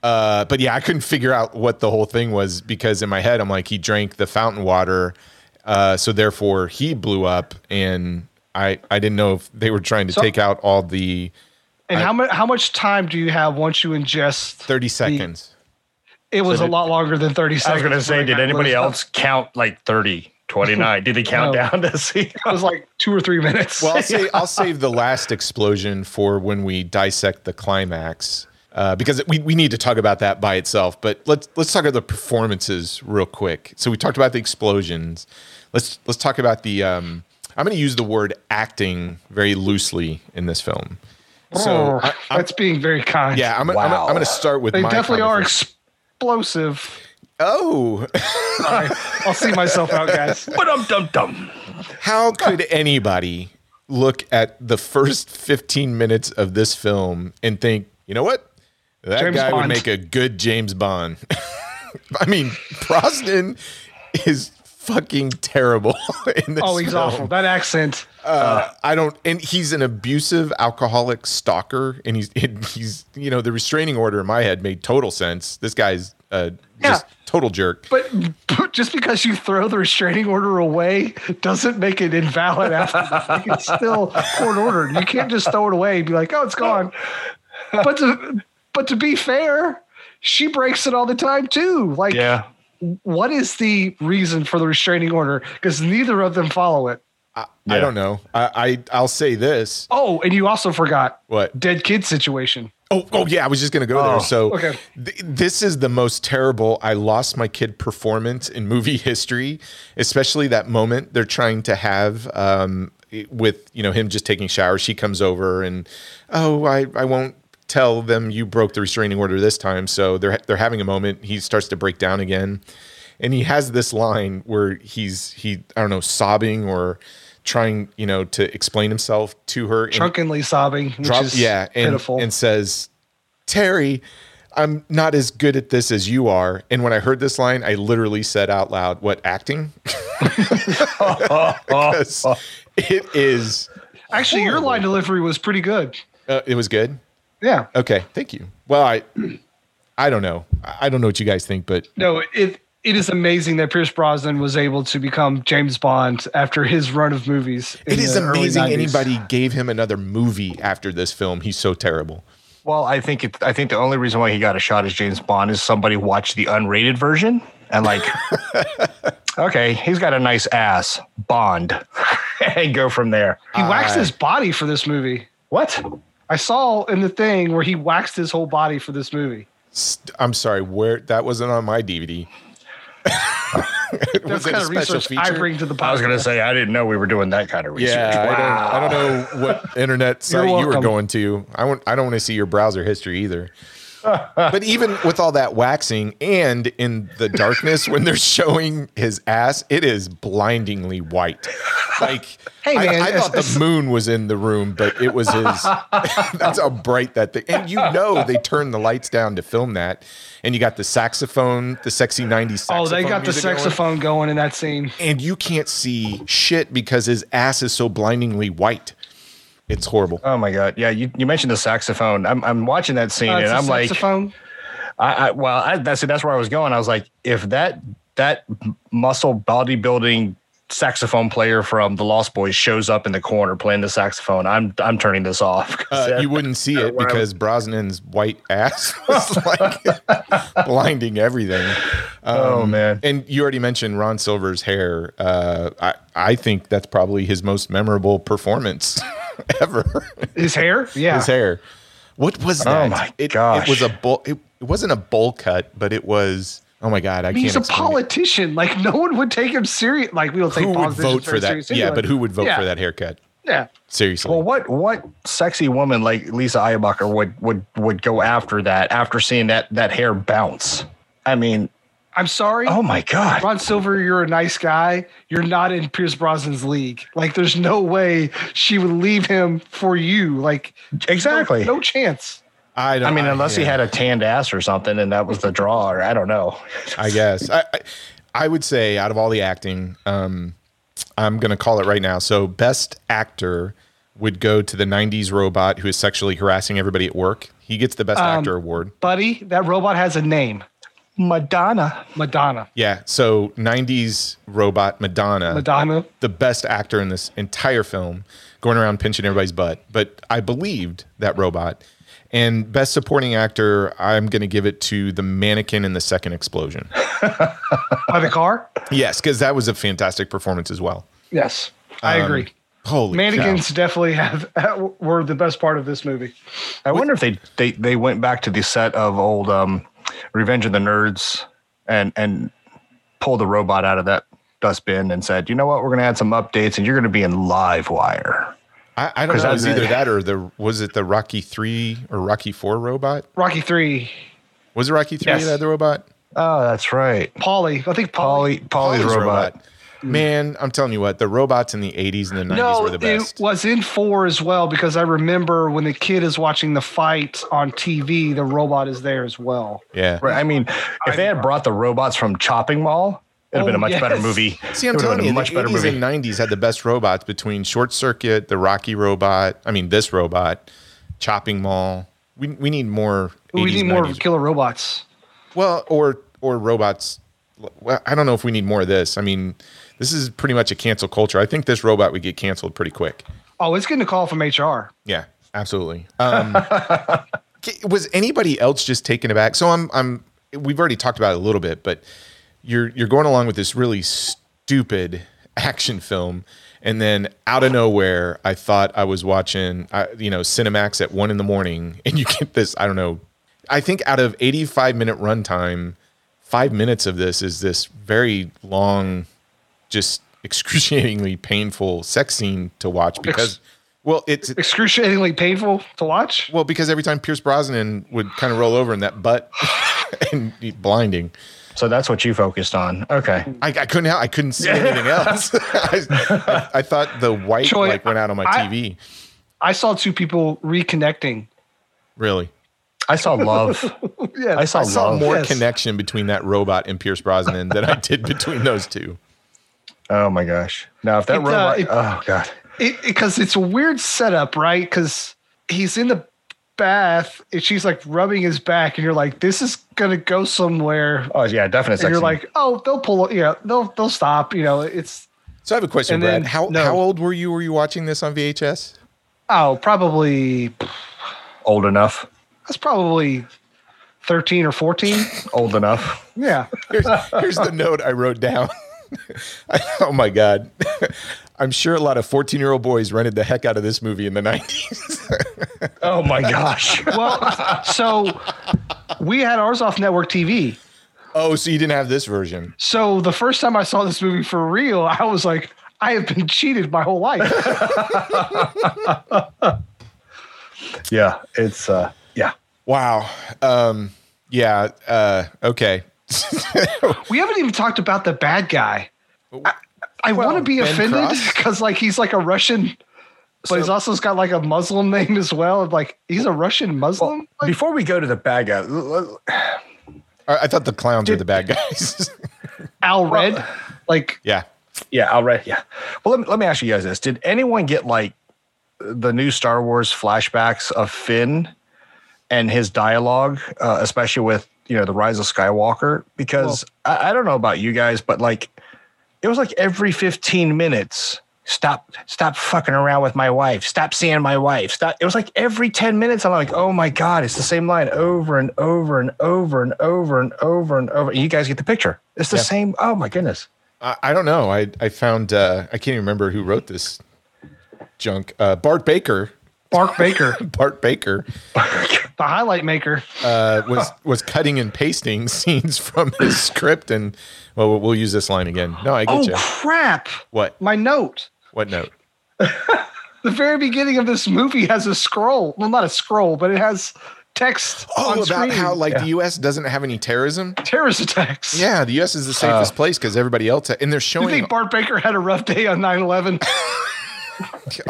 Uh, but yeah, I couldn't figure out what the whole thing was because in my head, I'm like, he drank the fountain water, uh, so therefore he blew up, and I I didn't know if they were trying to So- take out all the And I- how much how much time do you have once you ingest? 30 seconds. It was So a did- lot longer than thirty I was going to say, did anybody close up. else count like 30, 29? Did they count No. down to see? It was like two or three minutes. Well, I'll, say, I'll save the last explosion for when we dissect the climax. Uh, because we, we need to talk about that by itself, but let's let's talk about the performances real quick. So we talked about the explosions. Let's let's talk about the. Um, I'm going to use the word acting very loosely in this film. So Oh, I, that's being very kind. yeah, I'm, I'm, I'm, Wow. going to start with they my definitely are conversation. Explosive. Oh, Sorry, I'll see myself out, guys. But um dum dum. How could anybody look at the first 15 minutes of this film and think, you know what? That James guy would make a good James Bond. I mean, Brosnan is fucking terrible in this Oh, he's film. awful. That accent. Uh, I don't, and he's an abusive alcoholic stalker, and he's and he's you know the restraining order in my head made total sense. This guy's uh, just Yeah. total jerk. But just because you throw the restraining order away doesn't make it invalid after that. It's still court ordered. You can't just throw it away and be like, oh, it's gone. But to but to be fair, she breaks it all the time too. Like, Yeah. what is the reason for the restraining order? Because neither of them follow it. I, I don't know. I, I I'll say this. Oh, and you also forgot What? dead kid situation. Oh, oh yeah, I was just gonna go Oh, there. So, okay. th- this is the most terrible "I lost my kid" performance in movie history. Especially that moment they're trying to have um, with you know him just taking showers. She comes over and oh, I I won't tell them you broke the restraining order this time. So they're they're having a moment. He starts to break down again, and he has this line where he's he I don't know sobbing or trying, you know, to explain himself to her. Drunkenly sobbing, which drop- is yeah, and, pitiful. and says, Terry, I'm not as good at this as you are. And when I heard this line, I literally said out loud, What acting? It is, Actually, your line delivery was pretty good. uh, it was good. Yeah. Okay, thank you. Well, I, I don't know. I I don't know what you guys think, but No, it it is amazing that Pierce Brosnan was able to become James Bond after his run of movies. it is amazing anybody gave him another movie after this film. He's so terrible. Well, I think it, I think the only reason why he got a shot as James Bond is somebody watched the unrated version and like, okay, he's got a nice ass, Bond, and go from there. He waxed his body for this movie. What? I saw in the thing where he waxed his whole body for this movie. St- I'm sorry, where that wasn't on my DVD. That's was it kind a of special research I bring to the podcast. I was gonna say I didn't know we were doing that kind of research. Yeah, Wow. I, don't, I don't know what internet site you were going to. I want. I don't want to see your browser history either. But even with all that waxing and in the darkness when they're showing his ass, it is blindingly white. Like, Hey, I- man, I, thought the moon was in the room, but it was his. that's how bright that thing. And you know they turned the lights down to film that, and you got the saxophone, the sexy '90s. Saxophone Oh, they got the music going saxophone going in that scene. and you can't see shit because his ass is so blindingly white. It's horrible. Oh my god! Yeah, you, you mentioned the saxophone. I'm I'm watching that scene Uh, and it's a I'm like, saxophone. I, I well, I, that's that's where I was going. I was like, if that that muscle bodybuilding saxophone player from the Lost Boys shows up in the corner playing the saxophone, I'm I'm turning this off. Uh, that- you wouldn't see it where I because Brosnan's white ass was like blinding everything. oh man, And you already mentioned Ron Silver's hair. Uh, I I think that's probably his most memorable performance ever. His hair? Yeah. his hair. What was oh that? Oh my it, gosh. It was a bowl. It, it wasn't a bowl cut, but it was. Oh my god! I can't. He's a explain it. politician. Like no one would take him serious. Like we don't take Who would vote for that? seriously Yeah, anyway. but who would vote Yeah. for that haircut? Yeah. Seriously. well, what what sexy woman like Lisa Eilbacher would would would go after that after seeing that that hair bounce? I mean, I'm sorry. oh my god. Ron Silver, you're a nice guy. You're not in Pierce Brosnan's league. Like, there's no way she would leave him for you. Like, Exactly. no, no chance. I don't. I mean, unless he yeah. had a tanned ass or something, and that was the draw, or I don't know. I guess. I, I, I would say out of all the acting, um, I'm going to call it right now. So, best actor would go to the 90s robot who is sexually harassing everybody at work. He gets the best Um, actor award. Buddy, that robot has a name Madonna. Madonna. Yeah. So, 90s robot Madonna, Madonna. the best actor in this entire film, going around pinching everybody's butt. But I believed that robot. And best supporting actor, I'm going to give it to the mannequin in the second explosion. By the car? yes, because that was a fantastic performance as well. Yes. I Um, agree. Holy Mannequins cow. definitely have were the best part of this movie. I wonder if they, they they went back to the set of old um, Revenge of the Nerds and and pulled the robot out of that dustbin and said, you know what, we're going to add some updates, and you're going to be in Live Wire. I, I don't know. It was that's- either that or the was it the Rocky three or Rocky four robot? Rocky Three, Was it Rocky three Yes. that the robot? Oh, that's right. Paulie. I think Paulie. Paulie, Paulie's, Paulie's robot. Mm. Man, I'm telling you what, the robots in the 80s and the 90s No, were the best. it was in four as well because I remember when the kid is watching the fight on TV, the robot is there as well. yeah. Right. I mean, if they had brought the robots from Chopping Mall, it'd have been a Oh, much better movie. See, I'm It telling you, much the better 80s movie. and 90s had the best robots between Short Circuit, the Rocky robot. I mean, this robot, Chopping Mall. We, we need more. We 80s, need more killer robots. Well, or or robots. Well, I don't know if we need more of this. I mean, this is pretty much a cancel culture. I think this robot would get canceled pretty quick. Oh, it's getting a call from HR. Yeah, absolutely. Um, was anybody else just taken aback? So I'm, I'm. We've already talked about it a little bit, but you're you're going along with this really stupid action film, and then out of nowhere, I thought I was watching, uh, you know, Cinemax at one in the morning, and you get this. I don't know. I think out of 85 minute runtime, five minutes of this is this very long, just excruciatingly painful sex scene to watch because. Well, it's Excruciatingly painful to watch. well, because every time Pierce Brosnan would kind of roll over in that butt and be blinding. So that's what you focused on. Okay. I, I couldn't I couldn't see anything else. I, I- I thought the white Troy, like went out on my I- TV. I saw two people reconnecting. Really, I saw love. Yeah, I saw I saw love. more Yes. connection between that robot and Pierce Brosnan than I did between those two. Oh my gosh. Now if that It, uh, robot. it- oh god. it because it's a weird setup, right? Because he's in the bath and she's like rubbing his back, and you're like, this is gonna go somewhere. Oh yeah, definitely. And you're like, oh, they'll pull, yeah, they'll they'll stop. You know, it's So I have a question, Brad. then- How no. how old were you? Were you watching this on VHS? oh, probably old enough. that's probably thirteen or fourteen. Old enough. Yeah, Here's, here's the note I wrote down. oh my god. I'm sure a lot of 14 year old boys rented the heck out of this movie in the 90s. Oh my gosh. well, so we had ours off network TV. oh, so you didn't have this version? So the first time I saw this movie for real, I was like, I have been cheated my whole life. yeah. It's uh yeah. Wow. Um, yeah. Uh, okay. We haven't even talked about the bad guy. I, I want to be Ben offended because like he's like a Russian, but he's also got like a Muslim name as well. Like he's a Russian Muslim. Like, Before we go to the bad guy, I, thought the clowns were the bad guys. Al Red, like yeah. yeah, Al Red. Yeah. Well, let me, let me ask you guys this: Did anyone get like the new Star Wars flashbacks of Finn and his dialogue, uh, especially with you know the Rise of Skywalker? Because I, I don't know about you guys, but like it was like every fifteen minutes. Stop! Stop fucking around with my wife. Stop seeing my wife. Stop! It was like every ten minutes. I'm like, oh my god, it's the same line over and over and over and over and over and over. And you guys get the picture. It's the Yeah. same. Oh my goodness. I, I don't know. I, I found, uh, I can't even remember who wrote this junk. Uh, Bart Baker. Mark Baker, Bart Baker the highlight maker. uh, was was cutting and pasting scenes from his script, and well, we'll- we'll use this line again. No, I get you. Oh you. crap! What? My note. What note? The very beginning of this movie has a scroll. Well, not a scroll, but it has text Oh, on about screen. how like Yeah. the U.S. doesn't have any terrorism. terrorist attacks. Yeah, the U.S. is the safest place because everybody else, and they're showing. You think Bart Baker had a rough day on 9-11?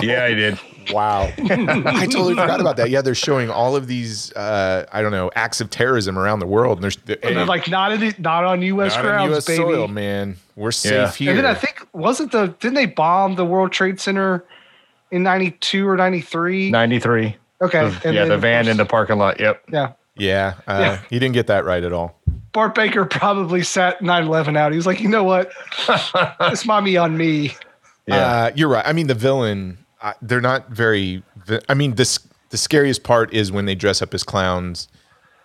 Yeah, I did. Wow, I totally forgot about that. Yeah, they're showing all of these, uh, I don't know, acts of terrorism around the world. And there's And they're like not in not on U.S. not on grounds, U.S. baby. soil, man. We're safe Yeah. here. And then I think wasn't the didn't they bomb the World Trade Center in '92 or '93? 93. Okay, and yeah, then, the van in the parking lot. Yep. yeah. yeah, uh, Yeah. he didn't get that right at all. Bart Baker probably sat 9/11 out. He was like, you know what, this mommy on me. Yeah. Uh, you're right. I mean, the villain, uh, they're not very. I mean, this the scariest part is when they dress up as clowns.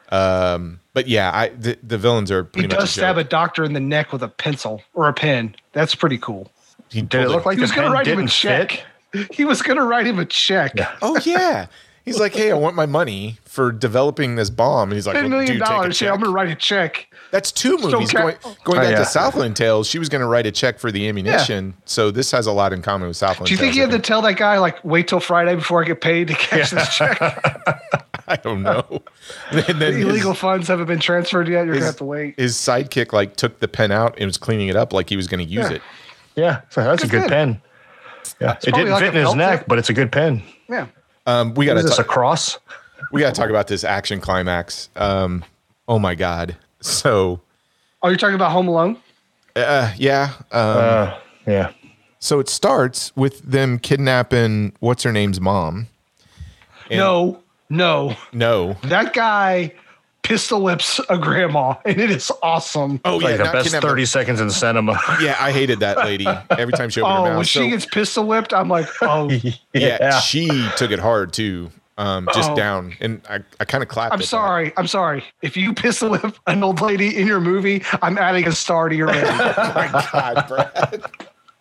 Um, but yeah, I the, the villains are He pretty much. does stab a doctor in the neck with a pencil or a pen. That's pretty cool. He Did it look like He was going to write him a check. fit? He was going to write him a check. Oh yeah. He's like, hey, I want my money for developing this bomb, and he's like, Ten well, million dude, take a dollars. Yeah, I'm going to write a check. That's two movies. ca- going going Oh, back yeah. to Southland Tales, she was going to write a check for the ammunition. So this has a lot in common with Southland. Do you think Tales, you I have to tell that guy like wait till Friday before I get paid to cash this check? I don't know. and then The his- illegal funds haven't been transferred yet. You're his, gonna have to wait. his sidekick like took the pen out and was cleaning it up like he was going to use Yeah. it. Yeah. So that's Good a good pen. pen. Yeah. It didn't like fit in his neck, tip. but it's a good pen. Yeah. Um, we got Is to this a talk, cross? we got to talk about this action climax. Um, oh my god. So are you're talking about Home Alone? uh, yeah. Um, Uh, yeah. so it starts with them kidnapping what's her name's mom. And- no, no. No. That guy pistol whips a grandma, and it is awesome. Oh Like the best kidnapping- 30 seconds in cinema. Yeah, I hated that lady every time she opened Oh, her mouth. when So- she gets pistol whipped, I'm like, oh, yeah, she took it hard too. Um, just Oh. down, and I, I kind of clapped. I'm at that. sorry. I'm sorry. If you pistol whip an old lady in your movie, I'm adding a star to your rating. My God, Brad.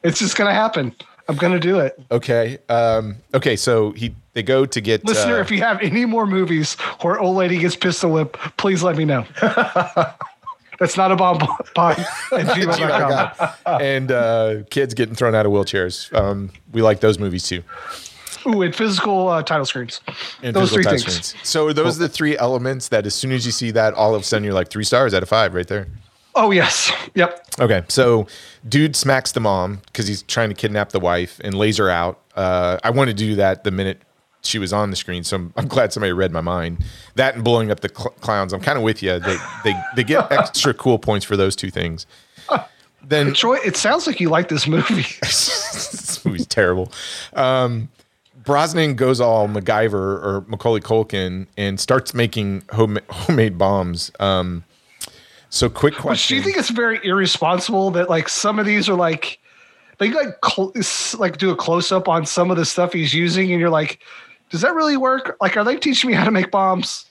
it's just gonna happen. I'm gonna do it. Okay. Um, okay. So he they go to get Listener, uh, if you have any more movies where old lady gets pistol whipped, please let me know. That's not a bomb gmail.com. and uh, kids getting thrown out of wheelchairs. Um, we like those movies too. Ooh, and physical uh, title screens. And Those three things. screens. So are those the three elements that as soon as you see that, all of a sudden you're like three stars out of five right there. Oh yes. Yep. Okay, so dude smacks the mom because he's trying to kidnap the wife and lays her out. Uh, I wanted to do that the minute she was on the screen, so I'm, I'm glad somebody read my mind. That and blowing up the cl- clowns. I'm kind of with you. They they they get extra cool points for those two things. Then Troy, it sounds like you like this movie. this movie's terrible. Um, Brosnan goes all MacGyver or Macaulay Culkin and starts making home, homemade bombs. Um, so quick question. But do you think it's very irresponsible that like some of these are like they like cl- like do a close up on some of the stuff he's using, and you're like, does that really work? Like, are they teaching me how to make bombs?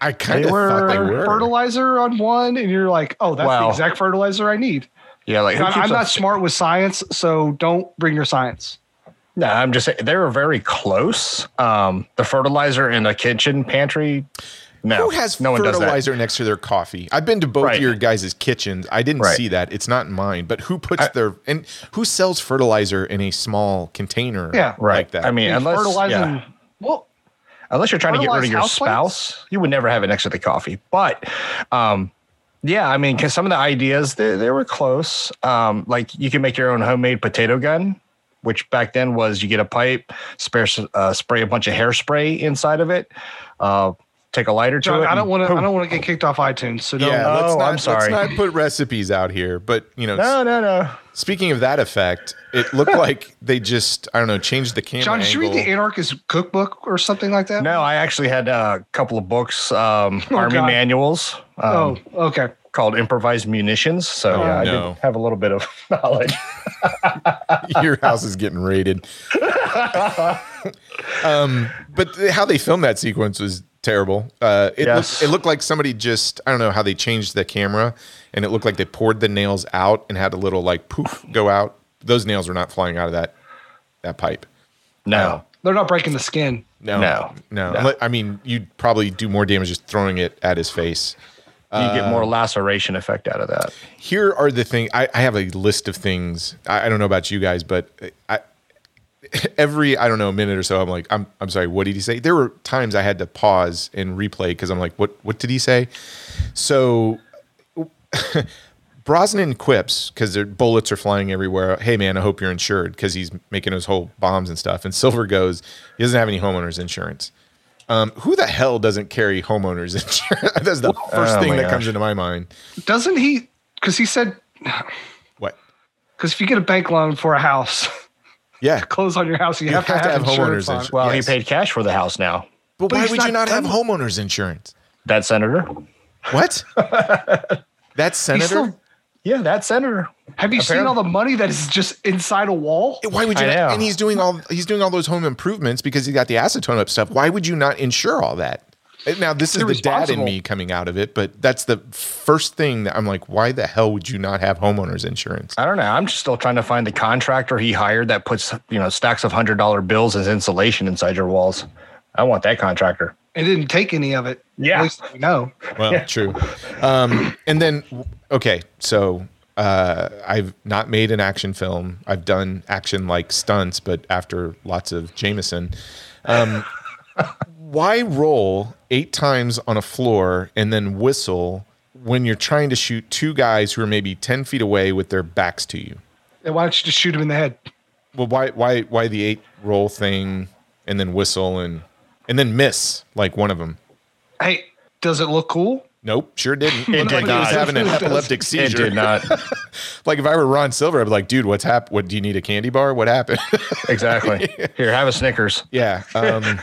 I kind of were, thought they were. fertilizer on one, and you're like, oh, that's the exact fertilizer I need. Yeah, like I'm, I'm a- not smart with science, so don't bring your science. No, I'm just saying they were very close. Um, the fertilizer in the kitchen pantry. No, Who has no one does that. fertilizer next to their coffee? I've been to both Right. of your guys' kitchens. I didn't Right. see that. It's not mine. But who puts I- their and who sells fertilizer in a small container? Yeah. Right. Like that. I mean, And unless yeah. Well, unless you're trying to get rid of your houseplants? spouse, you would never have it next to the coffee. But um, yeah, I mean, because some of the ideas they, they were close. Um, like you can make your own homemade potato gun, which back then was you get a pipe, spare, uh, spray a bunch of hairspray inside of it, uh, take a lighter to it. I don't want to. I don't want to get kicked off iTunes. So don't. yeah. Oh, let's not, I'm sorry. Let's not put recipes out here. But you know, No, no, no. speaking of that effect, it looked like they just I don't know changed the camera. John, did you read the. Anarchist Cookbook or something like that? No, I actually had a couple of books, um, Oh, army God. manuals. Um, Oh, okay. called improvised munitions. So Oh, yeah, I did have a little bit of knowledge. your house is getting raided. um, but th- how they filmed that sequence was terrible. Uh, it, Yes. looked, it looked like somebody just I don't know how they changed the camera, and it looked like they poured the nails out and had a little like poof go out. Those nails were not flying out of that that pipe. No, They're not breaking the skin. No, No. no. No. I mean, you'd probably do more damage just throwing it at his face. you get more laceration effect out of that. here are the things I, I have a list of things I, I don't know about you guys but I every I don't know minute or so I'm like I'm I'm sorry what did he say there were times I had to pause and replay because I'm like what what did he say so Brosnan quips because their bullets are flying everywhere. Hey man, I hope you're insured because he's making those whole bombs and stuff. And Silver goes, he doesn't have any homeowners insurance. Um, who the hell doesn't carry homeowners insurance? That's the first Oh thing that gosh. comes into my mind. Doesn't he? Because he said, What? because if you get a bank loan for a house, Yeah, close on your house, you, have, to have, insurance homeowners insurance. Well, Yes. he paid cash for the house now. But, But why would you not not have homeowners insurance? That senator. What? That senator? still- Yeah, that senator. Have you seen all the money that is just inside a wall? Why would you? Not, and he's doing all he's doing all those home improvements because he got the acetone up stuff. Why would you not insure all that? Now this is the dad in me coming out of it, but that's the first thing that I'm like, why the hell would you not have homeowners insurance? I don't know. I'm just still trying to find the contractor he hired that puts you know stacks of hundred dollar bills as insulation inside your walls. I want that contractor. It didn't take any of it. Yeah. At least we know. Well, true. Um, and then, okay, so uh, I've not made an action film. I've done action like stunts, but after lots of Jameson. Um, why roll eight times on a floor and then whistle when you're trying to shoot two guys who are maybe 10 feet away with their backs to you? Then why don't you just shoot him in the head? Well, why, why, why the eight roll thing and then whistle and, and then miss like one of them? Hey, does it look cool? Nope, sure didn't. It did like he was having an It does. epileptic It seizure. did not Like if I were Ron Silver, I'd be like, dude, what's happened? What do you need a candy bar? What happened? exactly. Here, have a Snickers. yeah. Um,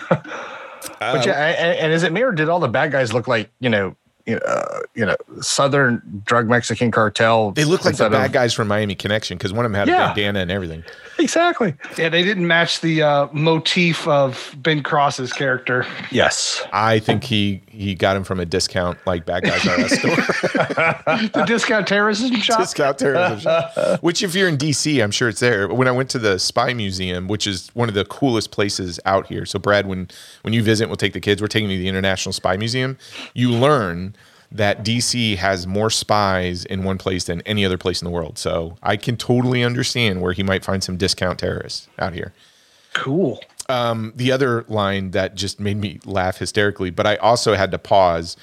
But yeah, and, and is it me or did all the bad guys look like you know, you know, uh, you know, Southern drug Mexican cartel? they look like the bad of- guys from Miami Connection because one of them had a Yeah. bandana and everything. Exactly. Yeah, they didn't match the uh, motif of Ben Cross's character. Yes. I think he he got him from a discount like bad guys are us store. The discount terrorism shop. discount terrorism shop. Which if you're in DC, I'm sure it's there. When I went to the Spy Museum, which is one of the coolest places out here. So Brad, when when you visit, we'll take the kids. We're taking you to the International Spy Museum. You learn that DC has more spies in one place than any other place in the world. So I can totally understand where he might find some discount terrorists out here. Cool. The other line that just made me laugh hysterically, but I also had to pause.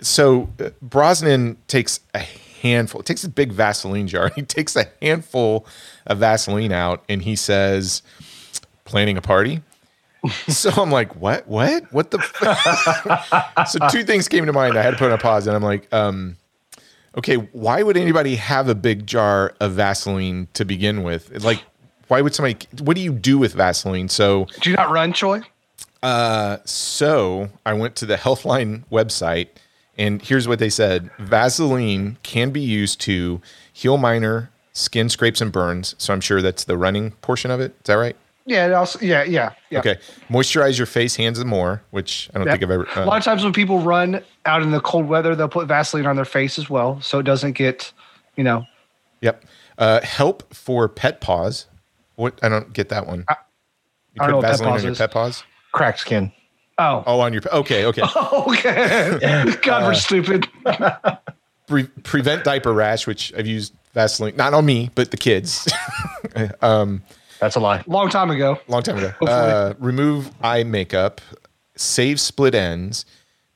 So uh, Brosnan takes a handful. Takes a big Vaseline jar. He takes a handful of Vaseline out and he says, planning a party. so I'm like, what? What? What the? F-? so two things came to mind. I had to put on a pause, and I'm like, um, okay, why would anybody have a big jar of Vaseline to begin with? Like, why would somebody? What do you do with Vaseline? So, Do you not run, Troy? so I went to the Healthline website, and here's what they said: Vaseline can be used to heal minor skin scrapes and burns. So I'm sure that's the running portion of it. Is that right? Yeah, it also, yeah, yeah, yeah. Okay. Moisturize your face, hands, and more, which I don't Yep. think I've ever. a uh, lot of times when people run out in the cold weather, they'll put Vaseline on their face as well, so it doesn't get, you know. Yep. Uh, help for pet paws. What? I don't get that one. You I don't know put pet Vaseline on your pet paws? Cracked skin. Oh, Oh, on your. Okay, okay. okay. God, we're stupid. Pre- prevent diaper rash, which I've used Vaseline, not on me, but the kids. That's a lie. Long time ago. Long time ago. Uh, remove eye makeup, save split ends,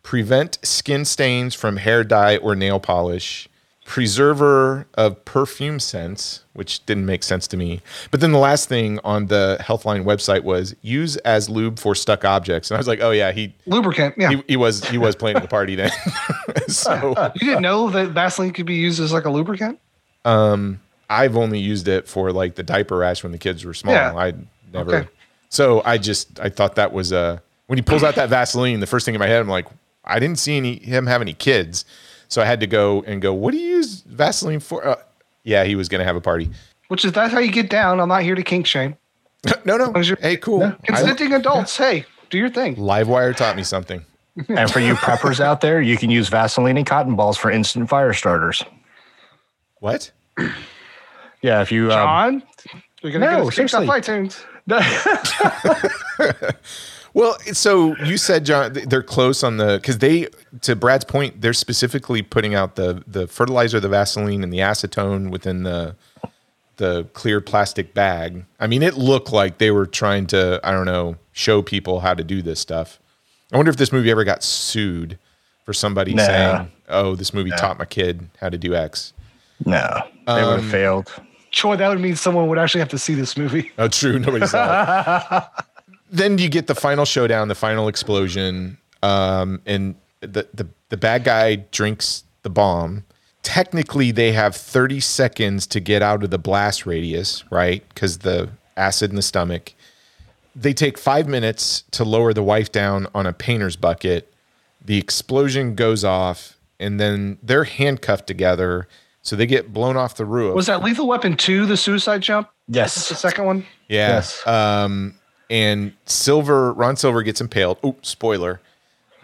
prevent skin stains from hair dye or nail polish, preserver of perfume scents, which didn't make sense to me. But then the last thing on the Healthline website was use as lube for stuck objects, and I was like, oh yeah, he Lubricant. Yeah. he, he was he was planning the party then. so you didn't know that Vaseline could be used as like a lubricant? Um, I've only used it for like the diaper rash when the kids were small. Yeah. I never. Okay. So I just I thought that was uh when he pulls out that Vaseline, the first thing in my head, I'm like, I didn't see any him have any kids, so I had to go and go. What do you use Vaseline for? Uh, yeah, he was gonna have a party. Which is that's how you get down. I'm not here to kink shame. no, no. Hey, cool. I, Consenting adults, hey, do your thing. Livewire taught me something. And for you preppers out there, you can use Vaseline and cotton balls for instant fire starters. What? Yeah, if you um, John, you're gonna no, get us kicked off seriously. iTunes. Well, so you said John, they're close on the because they, to Brad's point, they're specifically putting out the the fertilizer, the Vaseline, and the acetone within the the clear plastic bag. I mean, it looked like they were trying to, I don't know, show people how to do this stuff. I wonder if this movie ever got sued for somebody Nah. saying, "Oh, this movie taught my kid how to do X." no, they would Um, have failed. Troy, that would mean someone would actually have to see this movie. Oh, true. Nobody saw it. then you get the final showdown, the final explosion, um, and the, the the bad guy drinks the bomb. Technically, they have 30 seconds to get out of the blast radius, right? Because the acid in the stomach. They take five minutes to lower the wife down on a painter's bucket. The explosion goes off, and then they're handcuffed together. So they get blown off the roof. Was that Lethal Weapon 2, the suicide jump? Yes. the second one? Yeah. Yes. Um, and Silver, Ron Silver gets impaled. Oh, spoiler.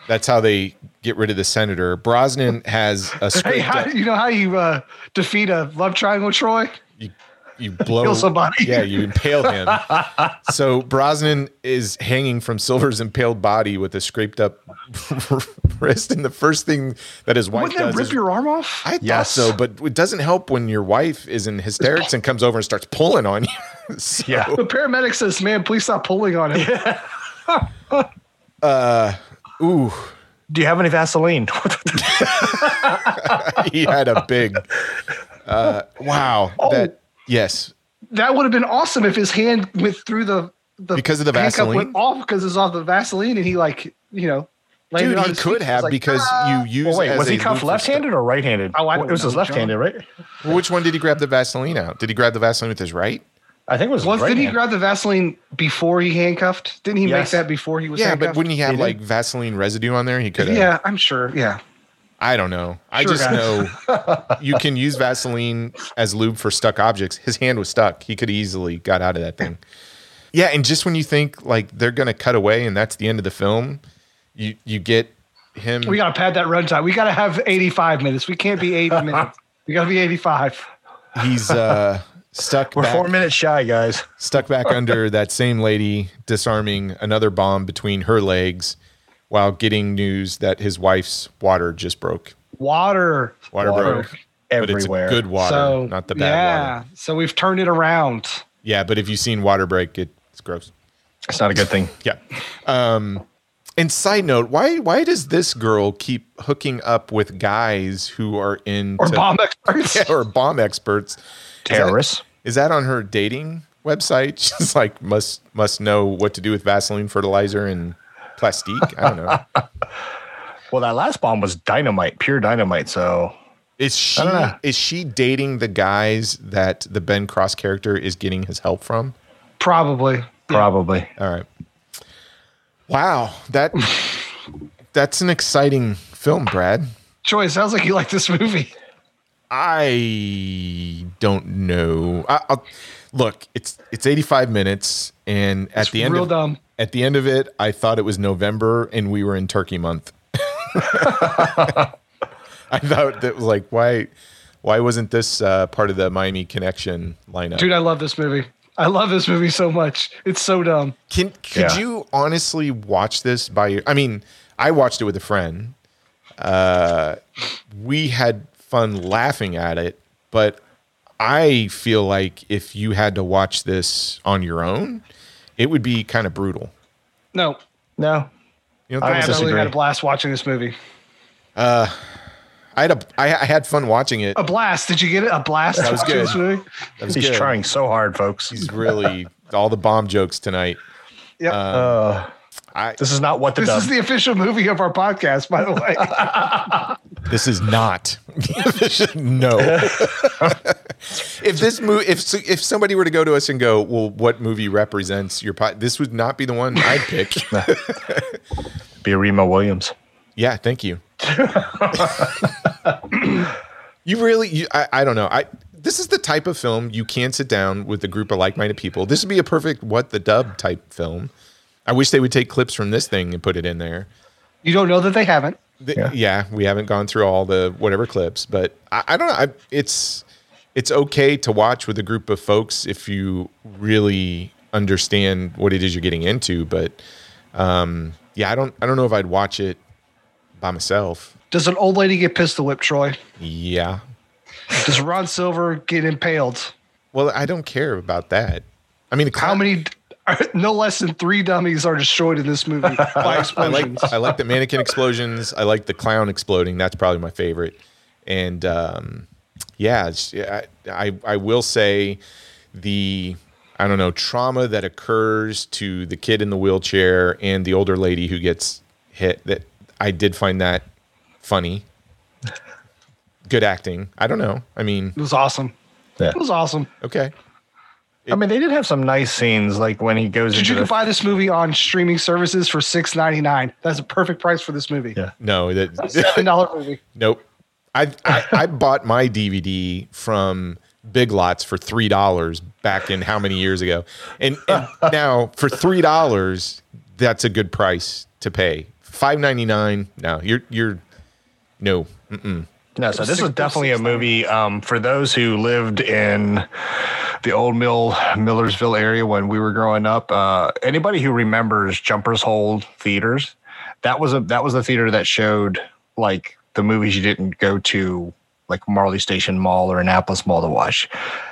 That's how they get rid of the senator. Brosnan has a Hey, how, you know how you uh, defeat a love triangle, Troy? You, you blow Kill somebody. Yeah, you impale him. so Brosnan is hanging from Silver's impaled body with a scraped up wrist, and the first thing that his wife Wouldn't that rip is your arm off? I thought so, but it doesn't help when your wife is in hysterics and comes over and starts pulling on you. So- Yeah. the paramedic says, man, please stop pulling on him. Yeah. Ooh. Do you have any Vaseline? he had a big uh wow Oh. that yes That would have been awesome if his hand went through the, the Because of the Vaseline? went off because it's off the Vaseline and he like, you know, landed dude he could feet. have like, because ah. you use well, wait, as was he cuffed left-handed or right-handed? Oh, I it was don't his left-handed, right? Well, which one did he grab the vaseline out did he grab the vaseline with his right I think it was. Was right did he hand. grab the Vaseline before he handcuffed? Didn't he make that before he was yeah handcuffed? but wouldn't he have He did. like vaseline residue on there he could have Yeah, I'm sure. Yeah. I don't know i Sure, just guys. know you can use vaseline as lube for stuck objects his hand was stuck he could easily got out of that thing yeah and just when you think like they're gonna cut away and that's the end of the film you you get him We got to pad that runtime. We got to have 85 minutes. We can't be 80 minutes. We got to be 85. he's uh stuck We're back- four minutes shy, guys. stuck back under that same lady disarming another bomb between her legs while getting news that his wife's water just broke. Water. Water, Water broke. But it's everywhere. good water, so not the bad water. yeah. water. So we've turned it around. Yeah, but if you've seen water break, it's gross. It's not a good thing. Yeah. Um, And side note, why why does this girl keep hooking up with guys who are in Or bomb experts. or bomb experts? Terrorists. Is that on her dating website? She's like must must know what to do with Vaseline fertilizer and plastique. I don't know. Well, that last bomb was dynamite, pure dynamite. So Is she is she dating the guys that the Ben Cross character is getting his help from? Probably. probably. All right. Wow, that that's an exciting film, Brad. Troy, it sounds like you like this movie. I don't know. I, I'll, look, it's it's 85 minutes, and at It's the end real of, dumb. At the end of it, I thought it was November and we were in Turkey month. I thought that was like why why wasn't this uh, part of the Miami Connection lineup? Dude, I love this movie. I love this movie so much. It's so dumb. Can could Yeah. you honestly watch this by your? I mean, I watched it with a friend. Uh, we had fun laughing at it, but I feel like if you had to watch this on your own, it would be kind of brutal. No, No. You know, I I absolutely had a blast watching this movie. Uh, I had a I, I had fun watching it. A blast. Did you get it? A blast That was good. this movie? That was He's good. trying so hard, folks. He's really all the bomb jokes tonight. Yep. Uh, I this is not what the this dub. is the official movie of our podcast, by the way. This is not. no. if this movie, if if somebody were to go to us and go, well, what movie represents your pot? This would not be the one I'd pick. Be Remo Williams. yeah, thank you. you really, you, I, I don't know. I this is the type of film you can sit down with a group of like-minded people. This would be a perfect what the dub type film. I wish they would take clips from this thing and put it in there. you don't know that they haven't. The- Yeah. yeah. we haven't gone through all the whatever clips, but I, I don't know. I, it's it's okay to watch with a group of folks if you really understand what it is you're getting into. But um, yeah, I don't I don't know if I'd watch it by myself. Does an old lady get pistol whipped, Troy? Yeah. Does Ron Silver get impaled? Well, I don't care about that. I mean, the How many? No less than three dummies are destroyed in this movie by I explosions. like I like the mannequin explosions. I like the clown exploding. That's probably my favorite. And um, yeah, it's, I, I I will say the I don't know trauma that occurs to the kid in the wheelchair and the older lady who gets hit. That I did find that funny. Good acting. I don't know. I mean, it was awesome. Yeah. It was awesome. okay. I mean, they did have some nice scenes, like when he goes Did into you can the. buy this movie on streaming services for six ninety nine? That's a perfect price for this movie. Yeah. No, that Seven dollar movie. Nope. I, I I bought my DVD from Big Lots for three dollars back in how many years ago, and, and now for three dollars, that's a good price to pay. Five ninety nine. No, you're you're no. Mm-mm. No, so this six- is definitely a movie um, for those who lived in the old Mill Millersville area when we were growing up. Uh, anybody who remembers Jumpers Hole theaters, that was a that was a theater that showed like the movies you didn't go to like Marley Station Mall or Annapolis Mall to watch,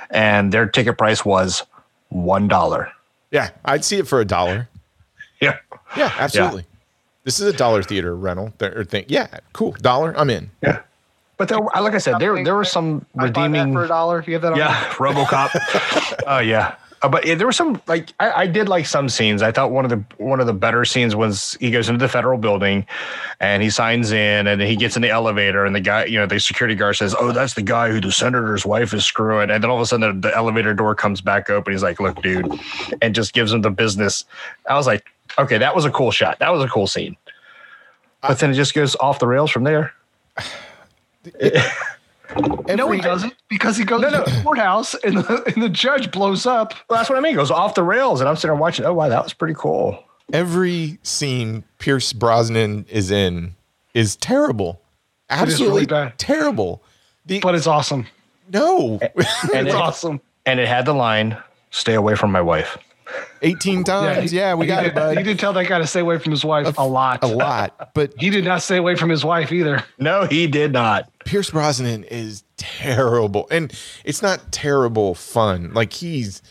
and their ticket price was one dollar. Yeah, I'd see it for a dollar. Yeah. Yeah, absolutely. This is a dollar theater rental or thing. Yeah, cool. Dollar, I'm in. Yeah. But there, like I said, there there were some I'd that redeeming for a dollar. If You have that on Yeah, RoboCop. Oh yeah, uh, but yeah, there were some like I, I did like some scenes. I thought one of the one of the better scenes was he goes into the federal building, and he signs in, and he gets in the elevator, and the guy, you know, the security guard says, "Oh, that's the guy who the senator's wife is screwing," and then all of a sudden the, the elevator door comes back open. He's like, "Look, dude," and just gives him the business. I was like, "Okay, that was a cool shot. That was a cool scene." But then it just goes off the rails from there. No, he doesn't because he goes to the courthouse and the, and the judge blows up. Well, that's what I mean. It goes off the rails, and I'm sitting there watching. Oh wow, that was pretty cool. Every scene Pierce Brosnan is in is terrible. is Absolutely really bad. terrible. The, But it's awesome. no, And It's it, awesome. and it had the line, "Stay away from my wife." 18 times. Yeah, we got he it, did, bud. He did tell that guy to stay away from his wife a lot. a lot. But He did not stay away from his wife either. No, he did not. Pierce Brosnan is terrible. And it's not terrible fun. Like he's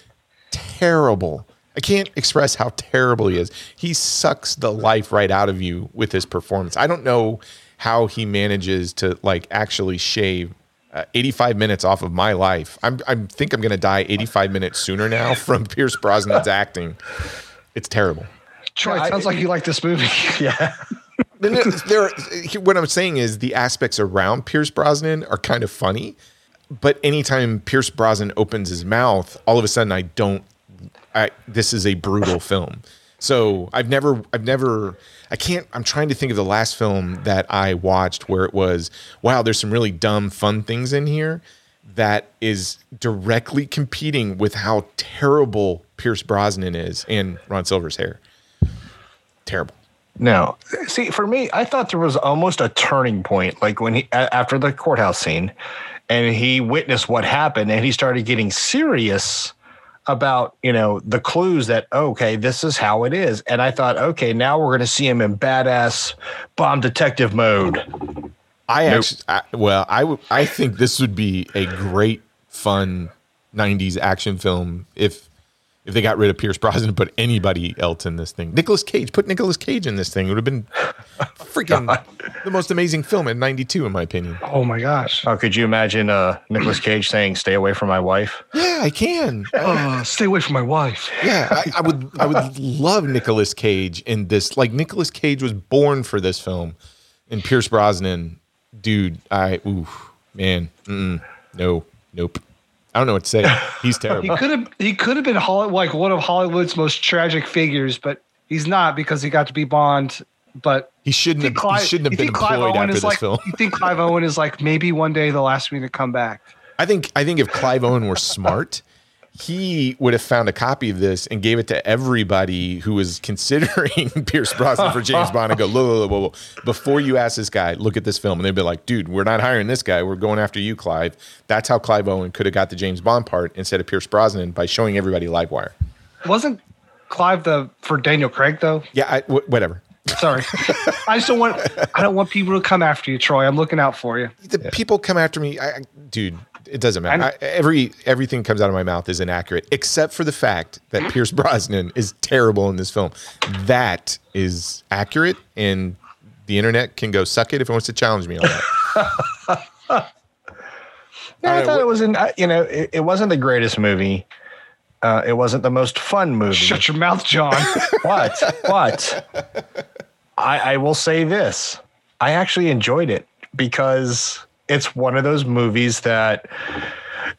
terrible I can't express how terrible he is. He sucks the life right out of you with his performance. I don't know how he manages to like actually shave uh, 85 minutes off of my life. I'm, I think I'm going to die 85 minutes sooner now from Pierce Brosnan's acting. It's terrible. Troy, it I- sounds like you like this movie. Yeah. No, no, there, what I'm saying is the aspects around Pierce Brosnan are kind of funny, but anytime Pierce Brosnan opens his mouth, all of a sudden I don't. I this is a brutal film. So I've never, I've never, I can't. I'm trying to think of the last film that I watched where it was, wow, there's some really dumb, fun things in here that is directly competing with how terrible Pierce Brosnan is and Ron Silver's hair. Terrible. No, see, for me, I thought there was almost a turning point, like when he after the courthouse scene, and he witnessed what happened, and he started getting serious about you know the clues that okay, this is how it is, and I thought, okay, now we're going to see him in badass bomb detective mode. I actually, I, well, I would, I think this would be a great, fun '90s action film if if they got rid of Pierce Brosnan and put anybody else in this thing. Nicolas Cage, put Nicolas Cage in this thing. It would have been freaking the most amazing film in '92, in my opinion. oh my gosh. Oh, could you imagine uh, Nicolas Cage saying, "Stay away from my wife"? Yeah, I can. Uh, stay away from my wife. Yeah, I, I would. I would love Nicolas Cage in this. Like Nicolas Cage was born for this film, and Pierce Brosnan, dude. I ooh man, mm-mm, no, nope. I don't know what to say. He's terrible. He could have he could have been Holly, like one of Hollywood's most tragic figures, but he's not because he got to be Bond. But He shouldn't have. he shouldn't have been Clive employed after is this like, film. You think Clive Owen is like maybe one day they'll ask me to come back? I think. I think if Clive Owen were smart, he would have found a copy of this and gave it to everybody who was considering Pierce Brosnan for James Bond and go, "Look, look, look, look, before you ask this guy, look at this film, and they'd be like, dude, we're not hiring this guy. We're going after you, Clive. That's how Clive Owen could have got the James Bond part instead of Pierce Brosnan by showing everybody Livewire. Wasn't Clive the for Daniel Craig though? Yeah, I, wh- whatever. Sorry, I just don't want I don't want people to come after you, Troy. I'm looking out for you. The people come after me, I, I- dude. It doesn't matter. I I, every everything comes out of my mouth is inaccurate, except for the fact that Pierce Brosnan is terrible in this film. That is accurate, and the internet can go suck it if it wants to challenge me on that. Yeah, I Alright, thought wh- it was in. uh, You know, it, it wasn't the greatest movie. Uh, it wasn't the most fun movie. Shut your mouth, John. what? What? I, I will say this. I actually enjoyed it because it's one of those movies that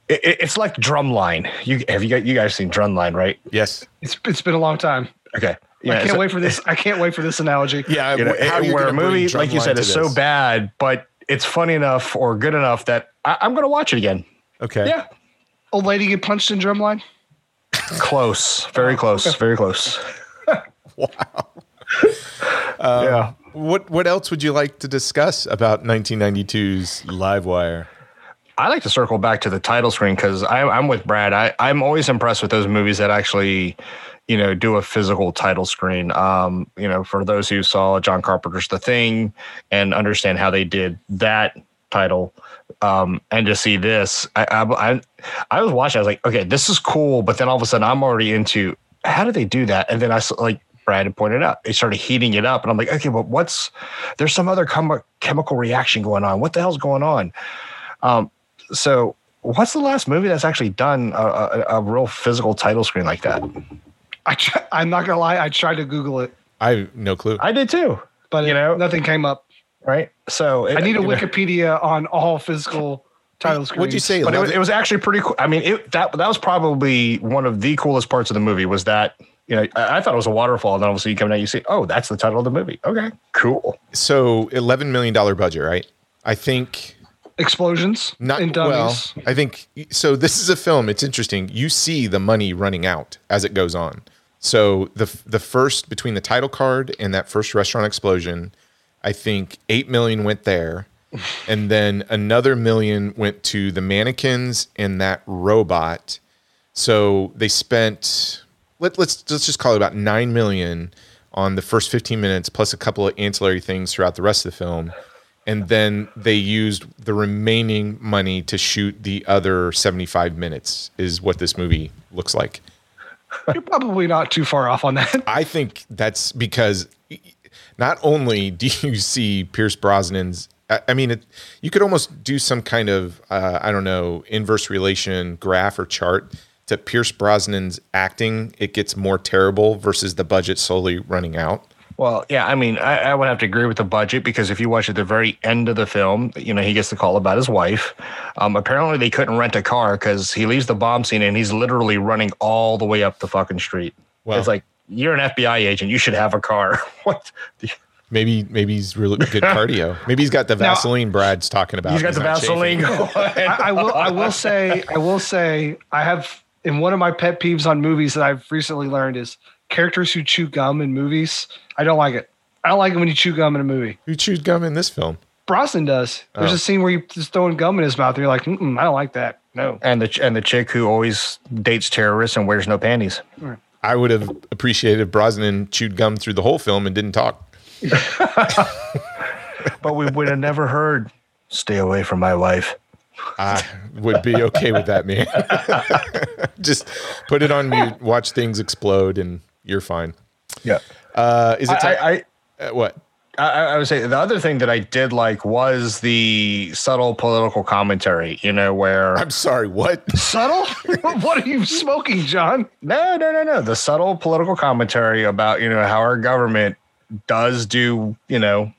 it, it- it's like Drumline. You have you got you guys seen Drumline, right? yes. it's it's been a long time. Okay. I can't so- wait for this. I can't wait for this analogy. Yeah. You know, how it- where a movie, like you said, to is so bad, but it's funny enough or good enough that I, I'm going to watch it again. Okay. Yeah. Old lady get punched in drumline. Close. Very close. Very close. Wow. Yeah. What What else would you like to discuss about 1992's Livewire? I like to circle back to the title screen because I'm, I'm with Brad. I, I'm always impressed with those movies that actually, you know, do a physical title screen. Um, you know, for those who saw John Carpenter's The Thing and understand how they did that title, um, and to see this, I, I, I, I was watching. I was like, okay, this is cool, but then all of a sudden, I'm already into how did they do that? And then I saw, like Brad had pointed out, they started heating it up, and I'm like, okay, but what's there's some other chemi- chemical reaction going on. What the hell's going on? Um, so what's the last movie that's actually done a, a, a real physical title screen like that? I try, I'm not gonna lie. I tried to Google it, I have no clue. I did too. but You it- know- nothing came up. Right. So it, I need a you know, Wikipedia on all physical title screens. What'd you say? But it was, it was actually pretty cool. I mean, it, that that was probably one of the coolest parts of the movie was that you know I, I thought it was a waterfall, and then obviously you come out, you see, oh, that's the title of the movie. Okay, cool. so 11 million dollar budget, right? I think Explosions Not in well. I think so. This is a film. It's interesting. You see the money running out as it goes on. So the the first between the title card and that first restaurant explosion, I think eight million went there, and then another million went to the mannequins and that robot. So they spent let, let's let's just call it about nine million on the first 15 minutes plus a couple of ancillary things throughout the rest of the film and then they used the remaining money to shoot the other 75 minutes is what this movie looks like You're probably not too far off on that. I think that's because not only do you see Pierce Brosnan's, I I mean, it, you could almost do some kind of, uh, I don't know, inverse relation graph or chart to Pierce Brosnan's acting. It gets more terrible versus the budget slowly running out. Well, yeah, I mean, I, I would have to agree with the budget because if you watch at the very end of the film, you know, he gets the call about his wife. Um, apparently, they couldn't rent a car because he leaves the bomb scene and he's literally running all the way up the fucking street. Well- it's like you're an FBI agent, you should have a car. what? Maybe, maybe he's really good cardio. Maybe he's got the Now- Vaseline Brad's talking about. He's got the. Vaseline going. I, I will. I will say. I will say. I have in one of my pet peeves on movies that I've recently learned is characters who chew gum in movies. I don't like it. I don't like it when you chew gum in a movie. Who chews gum in this film? Brosnan does. There's Oh. a scene where he's throwing gum in his mouth, and you're like, Mm-mm, I don't like that. No. and the and the chick who always dates terrorists and wears no panties. I would have appreciated if Brosnan chewed gum through the whole film and didn't talk. But we would have never heard "Stay away from my wife." I would be okay with that, man. Just put it on mute, watch things explode, and you're fine. Yeah. Uh, is it I, uh, what? I, I would say the other thing that I did like was the subtle political commentary. You know, where I'm sorry. What? Subtle? what are you smoking, John? no, no, no, no, the subtle political commentary about you know how our government does do you know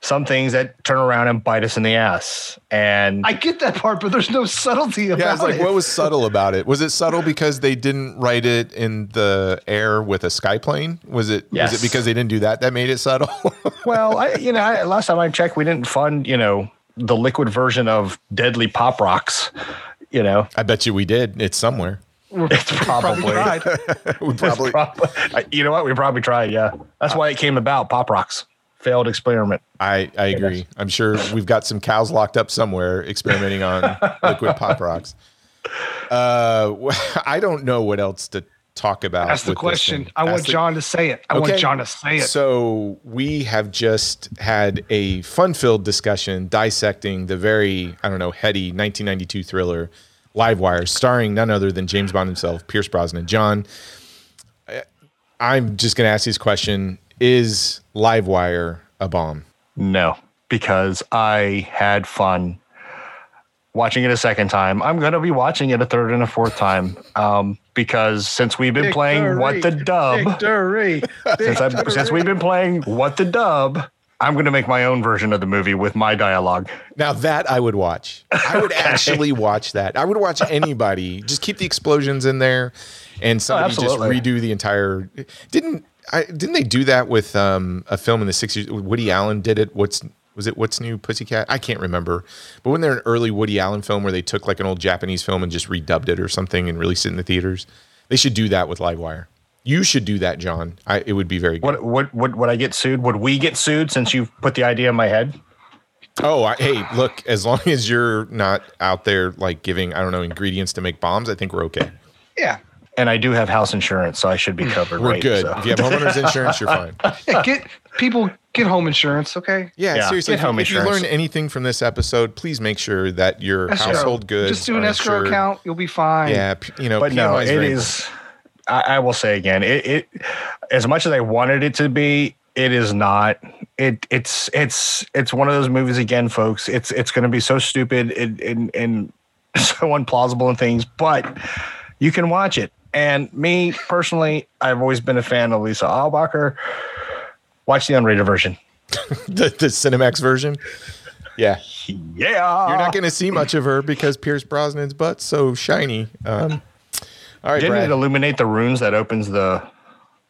some things that turn around and bite us in the ass, and I get that part, but there's no subtlety about it. Yeah, it's like it. what was subtle about it? Was it subtle because they didn't write it in the air with a skyplane? Was it? Was it because they didn't do that that made it subtle? well, I, you know, I, last time I checked, we didn't fund you know the liquid version of deadly pop rocks. You know, I bet you we did. It's somewhere. it's probably. tried. We probably. Probably, you know what? We probably tried. Yeah, that's uh, why it came about. Pop rocks, failed experiment. I, I agree. I'm sure we've got some cows locked up somewhere experimenting on liquid pop rocks. Uh, I don't know what else to talk about. That's the question. thing. I want the- John to say it. I want John to say it. So we have just had a fun-filled discussion dissecting the very, I don't know, heady 1992 thriller Livewire, starring none other than James Bond himself, Pierce Brosnan. John, I- I'm just going to ask this question: Is Livewire a bomb? No, because I had fun watching it a second time. I'm going to be watching it a third and a fourth time um, because since we've been playing What the Dub, Victory. since, I've, since we've been playing What the Dub, I'm going to make my own version of the movie with my dialogue. Now that I would watch. I would actually watch that. I would watch anybody. Just keep the explosions in there, and somebody just redo the entire. Didn't I? Didn't they do that with um, a film in the '60s? Woody Allen did it. What's was it? What's new, Pussycat? I can't remember. But when they're an early Woody Allen film where they took like an old Japanese film and just redubbed it or something and released it in the theaters, they should do that with Livewire. You should do that, John. I, it would be very good. What would would would I get sued? Would we get sued since you've put the idea in my head? Oh, I, hey, look, as long as you're not out there like giving, I don't know, ingredients to make bombs, I think we're okay. Yeah. And I do have house insurance, so I should be hmm. covered. We're right? good. So- If you have homeowners insurance, you're fine. yeah. Get people get home insurance. Okay. Yeah, Yeah, seriously. get If, home if you learn anything from this episode, please make sure that your Escrow. household goods Just do an are escrow insured. account. You'll be fine. Yeah, p- you know, but no, PMI it very is. I, I will say again, it, it as much as I wanted it to be, it is not. It it's it's it's one of those movies again, folks. It's it's going to be so stupid and, and and so implausible and things, but you can watch it. And me personally, I've always been a fan of Lisa Eilbacher. Watch the unrated version. the, the Cinemax version. Yeah, Yeah, you're not going to see much of her because Pierce Brosnan's butt's so shiny. Um, all right, Didn't Brad. it illuminate the runes that opens the?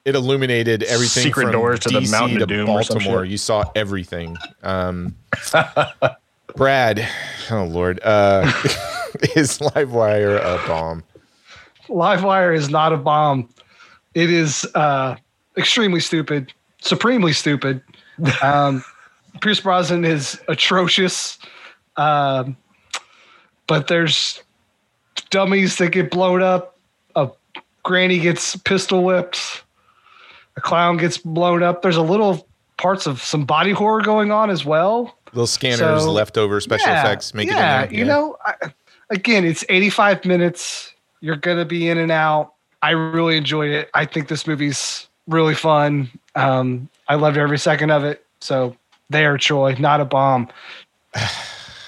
it illuminated everything Secret from doors to the DC Mountain to of Doom Baltimore. You saw everything. Um, Brad, oh Lord, uh, is Livewire a bomb? Livewire is not a bomb. It is uh, extremely stupid, supremely stupid. Um, Pierce Brosnan is atrocious, um, but there's dummies that get blown up. A granny gets pistol whipped. A clown gets blown up. There's a little parts of some body horror going on as well. Little scanners, So, leftover special yeah, effects, make yeah, it there. you know, I, again, it's 85 minutes. You're gonna be in and out. I really enjoyed it. I think this movie's really fun. Um, I loved every second of it. So there, Troy, not a bomb.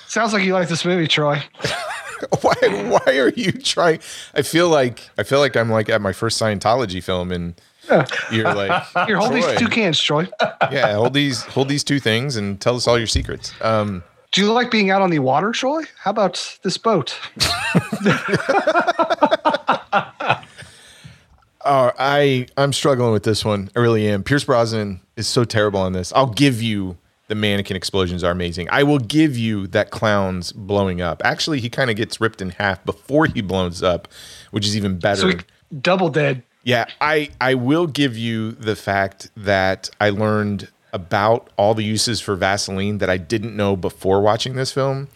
Sounds like you like this movie, Troy. why why are you trying I feel like I feel like I'm like at my first Scientology film and you're like Here, hold Troy, these two cans, Troy. Yeah, hold these hold these two things and tell us all your secrets. Um Do you like being out on the water, Troy? How about this boat? Oh, I I'm struggling with this one. I really am. Pierce Brosnan is so terrible on this. I'll give you the mannequin explosions are amazing. I will give you that clown's blowing up. Actually, he kind of gets ripped in half before he blows up, which is even better. So double dead. Yeah, I I will give you the fact that I learned about all the uses for Vaseline that I didn't know before watching this film.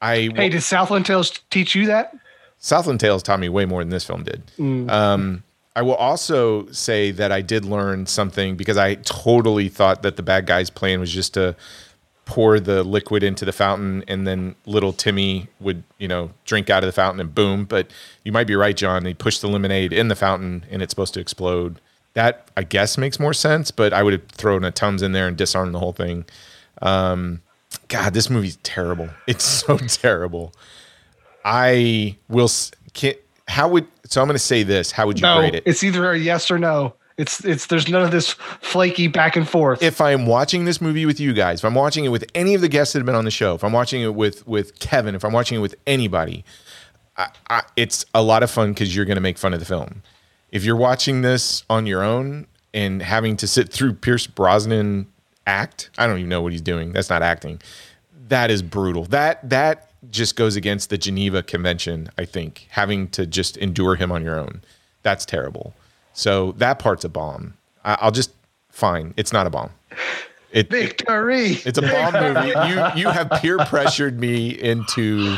I Hey, did Southland Tales teach you that? Southland Tales taught me way more than this film did. Um, I will also say that I did learn something because I totally thought that the bad guy's plan was just to pour the liquid into the fountain and then little Timmy would, you know, drink out of the fountain and boom. But you might be right, John. They pushed the lemonade in the fountain and it's supposed to explode. That I guess makes more sense, but I would have thrown a tons in there and disarmed the whole thing. Um, God, this movie's terrible. It's so terrible. I will. Can, how would so? I'm going to say this. How would you No, grade it? it's either a yes or no. It's it's there's none of this flaky back and forth. if I'm watching this movie with you guys, if I'm watching it with any of the guests that have been on the show, if I'm watching it with with Kevin, if I'm watching it with anybody, I, I, it's a lot of fun because you're going to make fun of the film. If you're watching this on your own and having to sit through Pierce Brosnan act, I don't even know what he's doing. That's not acting. That is brutal. That that just goes against the Geneva Convention. I think having to just endure him on your own, that's terrible. So that part's a bomb. I, I'll just fine. It's not a bomb. It, Victory. it's a bomb movie. You you have peer pressured me into,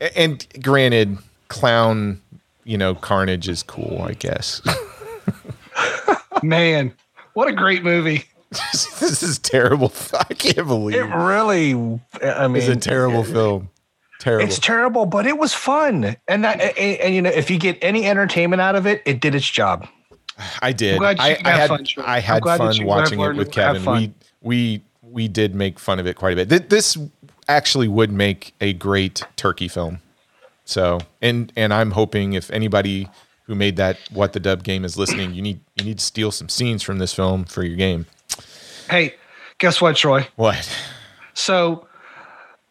and granted, clown, you know, carnage is cool. I guess Man, what a great movie. this is terrible. I can't believe It really, I mean, it's a terrible film. Terrible. It's terrible, but it was fun, and that, and, and, you know, if you get any entertainment out of it, it did its job. I did. I'm I, had fun. I had fun watching it with learned to have Kevin. We we we did make fun of it quite a bit. This actually would make a great turkey film. So and and I'm hoping if anybody who made that what the dub game is listening, you need you need to steal some scenes from this film for your game. Hey, guess what, Troy? What? So,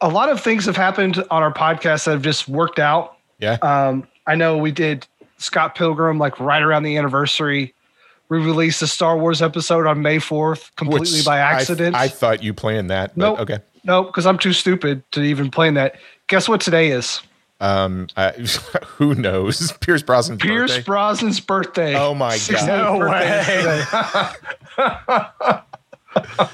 a lot of things have happened on our podcast that have just worked out. Yeah. Um, I know we did Scott Pilgrim like right around the anniversary. We released a Star Wars episode on May 4th completely Which by accident. I, thought you planned that. No, Nope. Okay. no, because I'm too stupid to even plan that. Guess what today is? Um. I, who knows? Pierce Brosnan's Pierce birthday. Brosnan's birthday. Oh my 68th God. No birthday is today.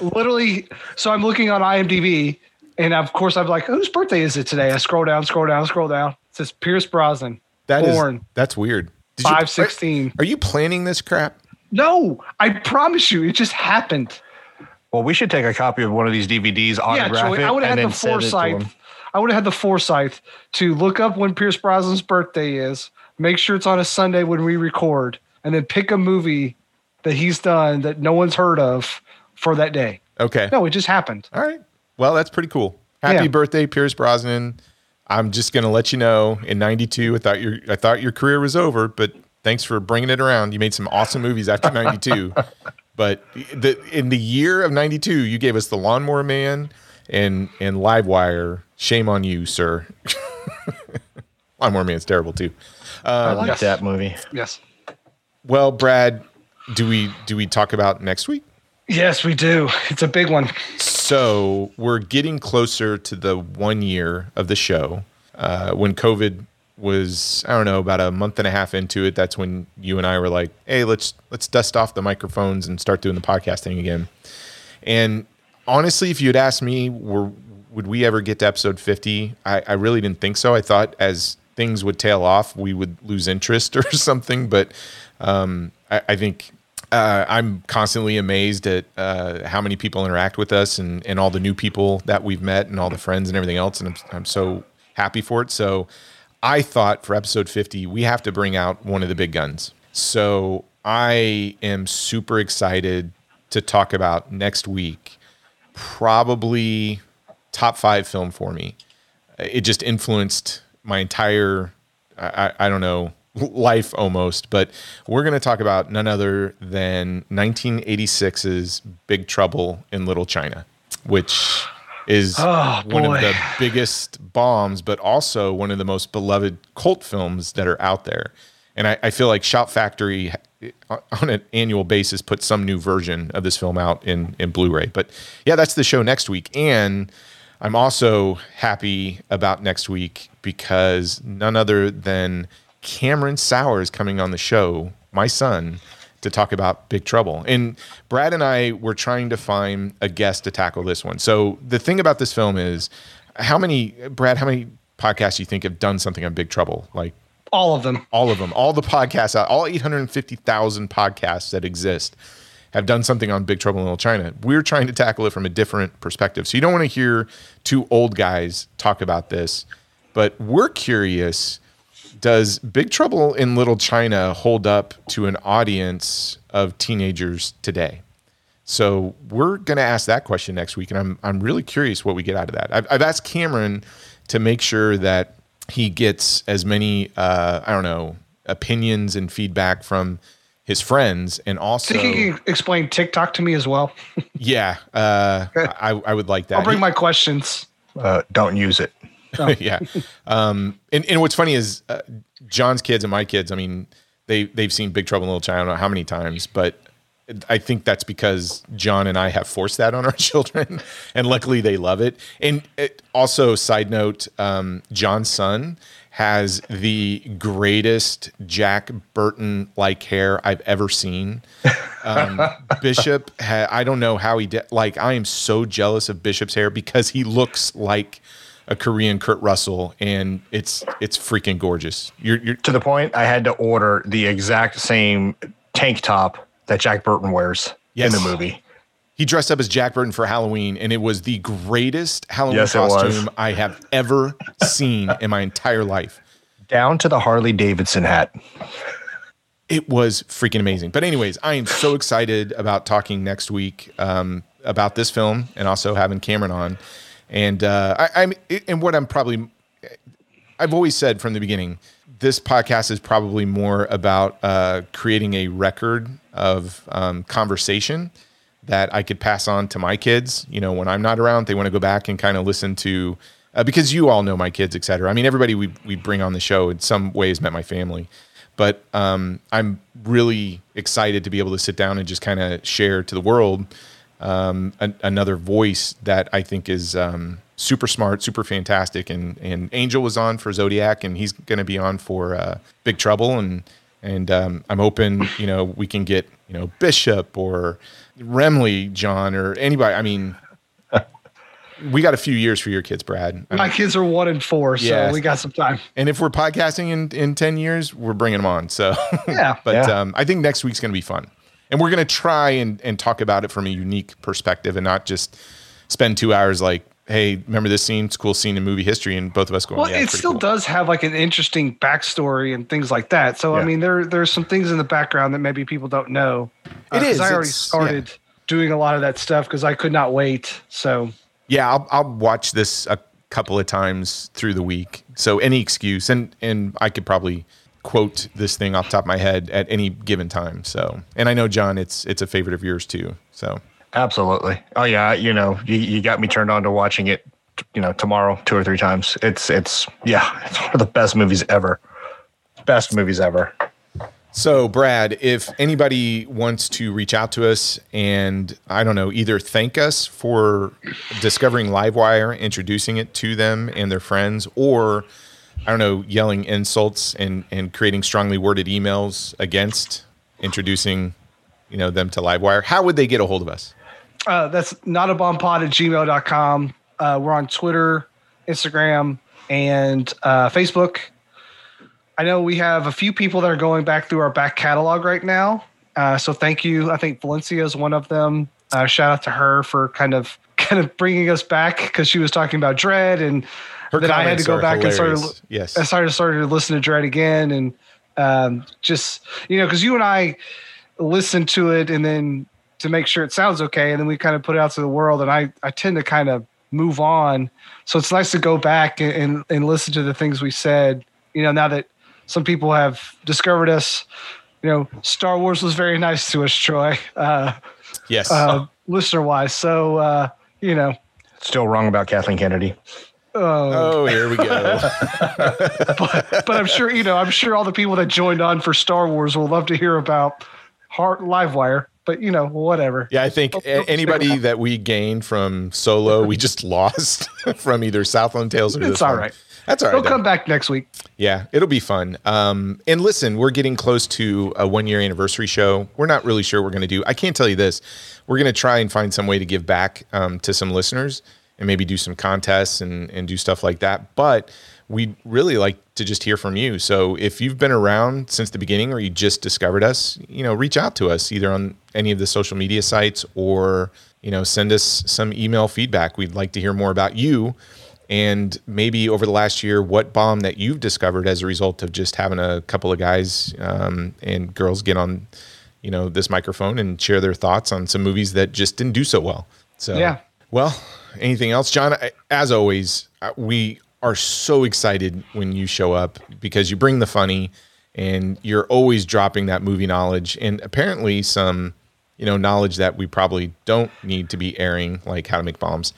Literally, so I'm looking on IMDb, and of course I'm like, whose birthday is it today? I scroll down, scroll down, scroll down. It says Pierce Brosnan, That is born that's weird. Did five sixteen. Are you planning this crap? No, I promise you, it just happened. Well, we should take a copy of one of these DVDs, Yeah, autograph Troy, it, I would have and had then the send it to foresight. I would have had the foresight to look up when Pierce Brosnan's birthday is, make sure it's on a Sunday when we record, and then pick a movie that he's done that no one's heard of for that day. Okay. No, it just happened. All right. Well, that's pretty cool. Happy Yeah. birthday, Pierce Brosnan. I'm just gonna let you know. In '92, I thought your I thought your career was over, but thanks for bringing it around. You made some awesome movies after '92. but the in the year of '92, you gave us The Lawnmower Man and and Livewire. Shame on you, sir. I'm Lawnmower Man's terrible too. I like Yes. that movie. Yes. Well, Brad, do we do we talk about next week? Yes, we do. It's a big one. So we're getting closer to the one year of the show. Uh, when COVID was, I don't know, about a month and a half into it, that's when you and I were like, "Hey, let's let's dust off the microphones and start doing the podcasting again." And honestly, if you had asked me, were would we ever get to episode fifty? I, I really didn't think so. I thought as things would tail off, we would lose interest or something. But um, I, I think uh, I'm constantly amazed at uh, how many people interact with us and, and all the new people that we've met and all the friends and everything else. And I'm, I'm so happy for it. So I thought for episode 50, we have to bring out one of the big guns. So I am super excited to talk about next week. Probably top five film for me. It just influenced my entire, I, I don't know, life almost. But we're going to talk about none other than 1986's Big Trouble in Little China, which is Oh, one of the biggest bombs, but also one of the most beloved cult films that are out there. And I, I feel like Shout Factory uh, on an annual basis puts some new version of this film out in, in Blu-ray. But yeah, that's the show next week. And I'm also happy about next week because none other than Cameron Sauer is coming on the show, my son, to talk about Big Trouble. And Brad and I were trying to find a guest to tackle this one. So the thing about this film is how many Brad, how many podcasts do you think have done something on Big Trouble? Like All of them. all of them, all the podcasts, out, all 850,000 podcasts that exist have done something on Big Trouble in Little China. We're trying to tackle it from a different perspective. So you don't want to hear two old guys talk about this, but we're curious does Big Trouble in Little China hold up to an audience of teenagers today? So we're going to ask that question next week, and I'm I'm really curious what we get out of that. I've, I've asked Cameron to make sure that he gets as many uh, I don't know opinions and feedback from his friends, and also Think you can explain TikTok to me as well? yeah, uh, I I would like that. I'll bring He- my questions. Uh, don't use it. yeah. Um, and, and what's funny is uh, John's kids and my kids, I mean, they, they've seen Big Trouble in Little China, I don't know how many times, but I think that's because John and I have forced that on our children. and luckily they love it. And it, also, side note, um, John's son has the greatest Jack Burton like hair I've ever seen. Um, Bishop, ha- I don't know how he did. Like, I am so jealous of Bishop's hair because he looks like a Korean Kurt Russell, and it's it's freaking gorgeous. You're you're To the point, I had to order the exact same tank top that Jack Burton wears Yes. in the movie. He dressed up as Jack Burton for Halloween, and it was the greatest Halloween Yes, costume I have ever seen in my entire life. Down to the Harley Davidson hat. It was freaking amazing. But anyways, I am so excited about talking next week um, about this film and also having Cameron on. And uh, I, I'm and what I'm probably I've always said from the beginning, this podcast is probably more about uh, creating a record of um, conversation that I could pass on to my kids. You know, when I'm not around, they want to go back and kind of listen to, uh, because you all know my kids, et cetera. I mean, everybody we, we bring on the show in some ways met my family. But um, I'm really excited to be able to sit down and just kind of share to the world um, an, another voice that I think is um, super smart, super fantastic. And and Angel was on for Zodiac, and he's going to be on for uh, Big Trouble. And and um, I'm hoping you know we can get you know Bishop or Remley John or anybody. I mean, we got a few years for your kids, Brad. My kids are one and four, so Yes. we got some time. And if we're podcasting in, in 10 years, we're bringing them on. So, Yeah. but Yeah. Um, I think next week's going to be fun. And we're going to try and, and talk about it from a unique perspective and not just spend two hours like, hey, remember this scene? It's a cool scene in movie history. And both of us going, Well, yeah, it still cool." does have like an interesting backstory and things like that. So I mean, there there's some things in the background that maybe people don't know. Uh, It 'cause is, I already it's- started doing a lot of that stuff because I could not wait. So Yeah, I'll, I'll watch this a couple of times through the week. So any excuse, and and I could probably quote this thing off the top of my head at any given time. So, and I know John, it's it's a favorite of yours too. So Absolutely. Oh yeah, you know, you, you got me turned on to watching it, you know, tomorrow two or three times. It's it's yeah, it's one of the best movies ever. Best movies ever. So, Brad, if anybody wants to reach out to us and I don't know, either thank us for discovering Livewire, introducing it to them and their friends, or I don't know, yelling insults and and creating strongly worded emails against introducing, you know, them to Livewire, how would they get a hold of us? Uh, that's not a bomb pod at gmail.com. Uh, we're on Twitter, Instagram, and uh, Facebook. I know we have a few people that are going back through our back catalog right now. Uh, so thank you. I think Valencia is one of them. Uh, shout out to her for kind of kind of bringing us back because she was talking about Dread and Her then I had to go back and hilarious. start. Yes. I started started to listen to Dread again, and um, just you know, because you and I listened to it, and then to make sure it sounds okay, and then we kind of put it out to the world. And I I tend to kind of move on, so it's nice to go back and and, and listen to the things we said. You know, now that some people have discovered us. You know, Star Wars was very nice to us, Troy, uh, yes. uh, listener wise. So, uh, you know, Still wrong about Kathleen Kennedy. oh, here we go. but I'm sure you know. I'm sure all the people that joined on for Star Wars will love to hear about Heart Livewire. But you know, whatever. Yeah, I think anybody that we gained from Solo, we just lost from either Southland Tales or this It's all one. right. That's all right. We'll come back next week. Yeah, it'll be fun. Um, and listen, we're getting close to a one year anniversary show. We're not really sure what we're going to do. I can't tell you this. We're going to try and find some way to give back um, to some listeners and maybe do some contests and, and do stuff like that. But we'd really like to just hear from you. So if you've been around since the beginning or you just discovered us, you know, reach out to us either on any of the social media sites or, you know, send us some email feedback. We'd like to hear more about you and maybe over the last year, what bomb that you've discovered as a result of just having a couple of guys um, and girls get on, you know, this microphone and share their thoughts on some movies that just didn't do so well. So, Yeah. Well, anything else, John? I- As always, uh, we are so excited when you show up because you bring the funny and you're always dropping that movie knowledge and apparently some, you know, knowledge that we probably don't need to be airing, like how to make bombs.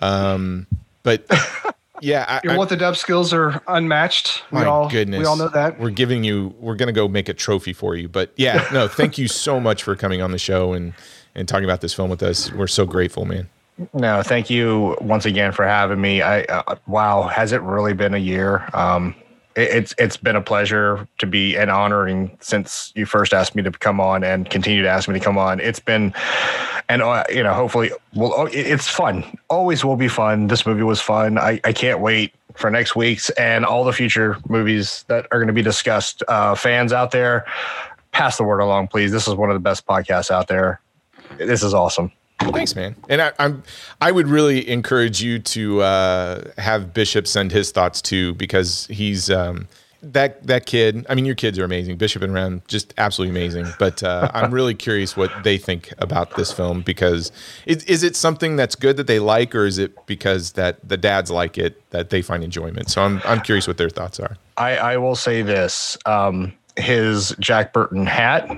Um, but yeah, I, Your what the dub skills are unmatched. We my all goodness, we all know that. We're giving you. We're gonna go make a trophy for you. But yeah, no, thank you so much for coming on the show and and talking about this film with us. We're so grateful, man. No, thank you once again for having me. I uh, wow, has it really been a year? Um, it, it's it's been a pleasure to be and honoring since you first asked me to come on and continue to ask me to come on. It's been, and uh, you know, hopefully, well, oh, it's fun. Always will be fun. This movie was fun. I, I can't wait for next week's and all the future movies that are going to be discussed. Uh, fans out there, pass the word along, please. This is one of the best podcasts out there. This is awesome. Thanks, man. And I, I'm I would really encourage you to uh, have Bishop send his thoughts too because he's um, that that kid. I mean, your kids are amazing. Bishop and Rem just absolutely amazing. But uh, I'm really curious what they think about this film because is, is it something that's good that they like, or is it because that the dads like it that they find enjoyment? So I'm I'm curious what their thoughts are. I, I will say this: um, his Jack Burton hat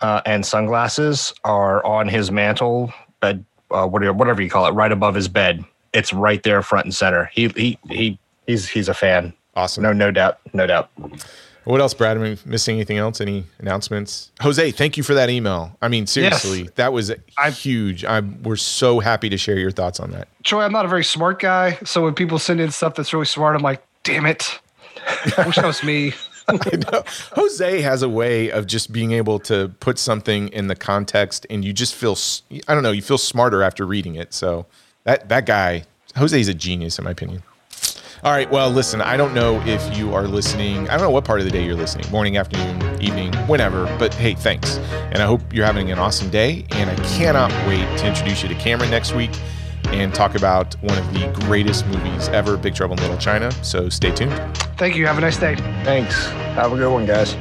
uh, and sunglasses are on his mantle bed, uh, whatever, whatever you call it, right above his bed. It's right there, front and center. He he he he's he's a fan. Awesome. No no doubt, no doubt. What else, Brad? Am I missing anything else? Any announcements? Jose, thank you for that email. I mean, seriously, that was I'm, huge. I'm we're so happy to share your thoughts on that. Troy, I'm not a very smart guy, so when people send in stuff that's really smart, I'm like, damn it. I wish that was me. I know. Jose has a way of just being able to put something in the context, and you just feel I don't know, you feel smarter after reading it. So that that guy, Jose, is a genius in my opinion. All right, well, listen, I don't know if you are listening. I don't know what part of the day you're listening morning, afternoon, evening, whenever, but hey, thanks. And I hope you're having an awesome day. And I cannot wait to introduce you to Cameron next week and talk about one of the greatest movies ever, Big Trouble in Little China. So stay tuned. Thank you. Have a nice day. Thanks. Have a good one, guys.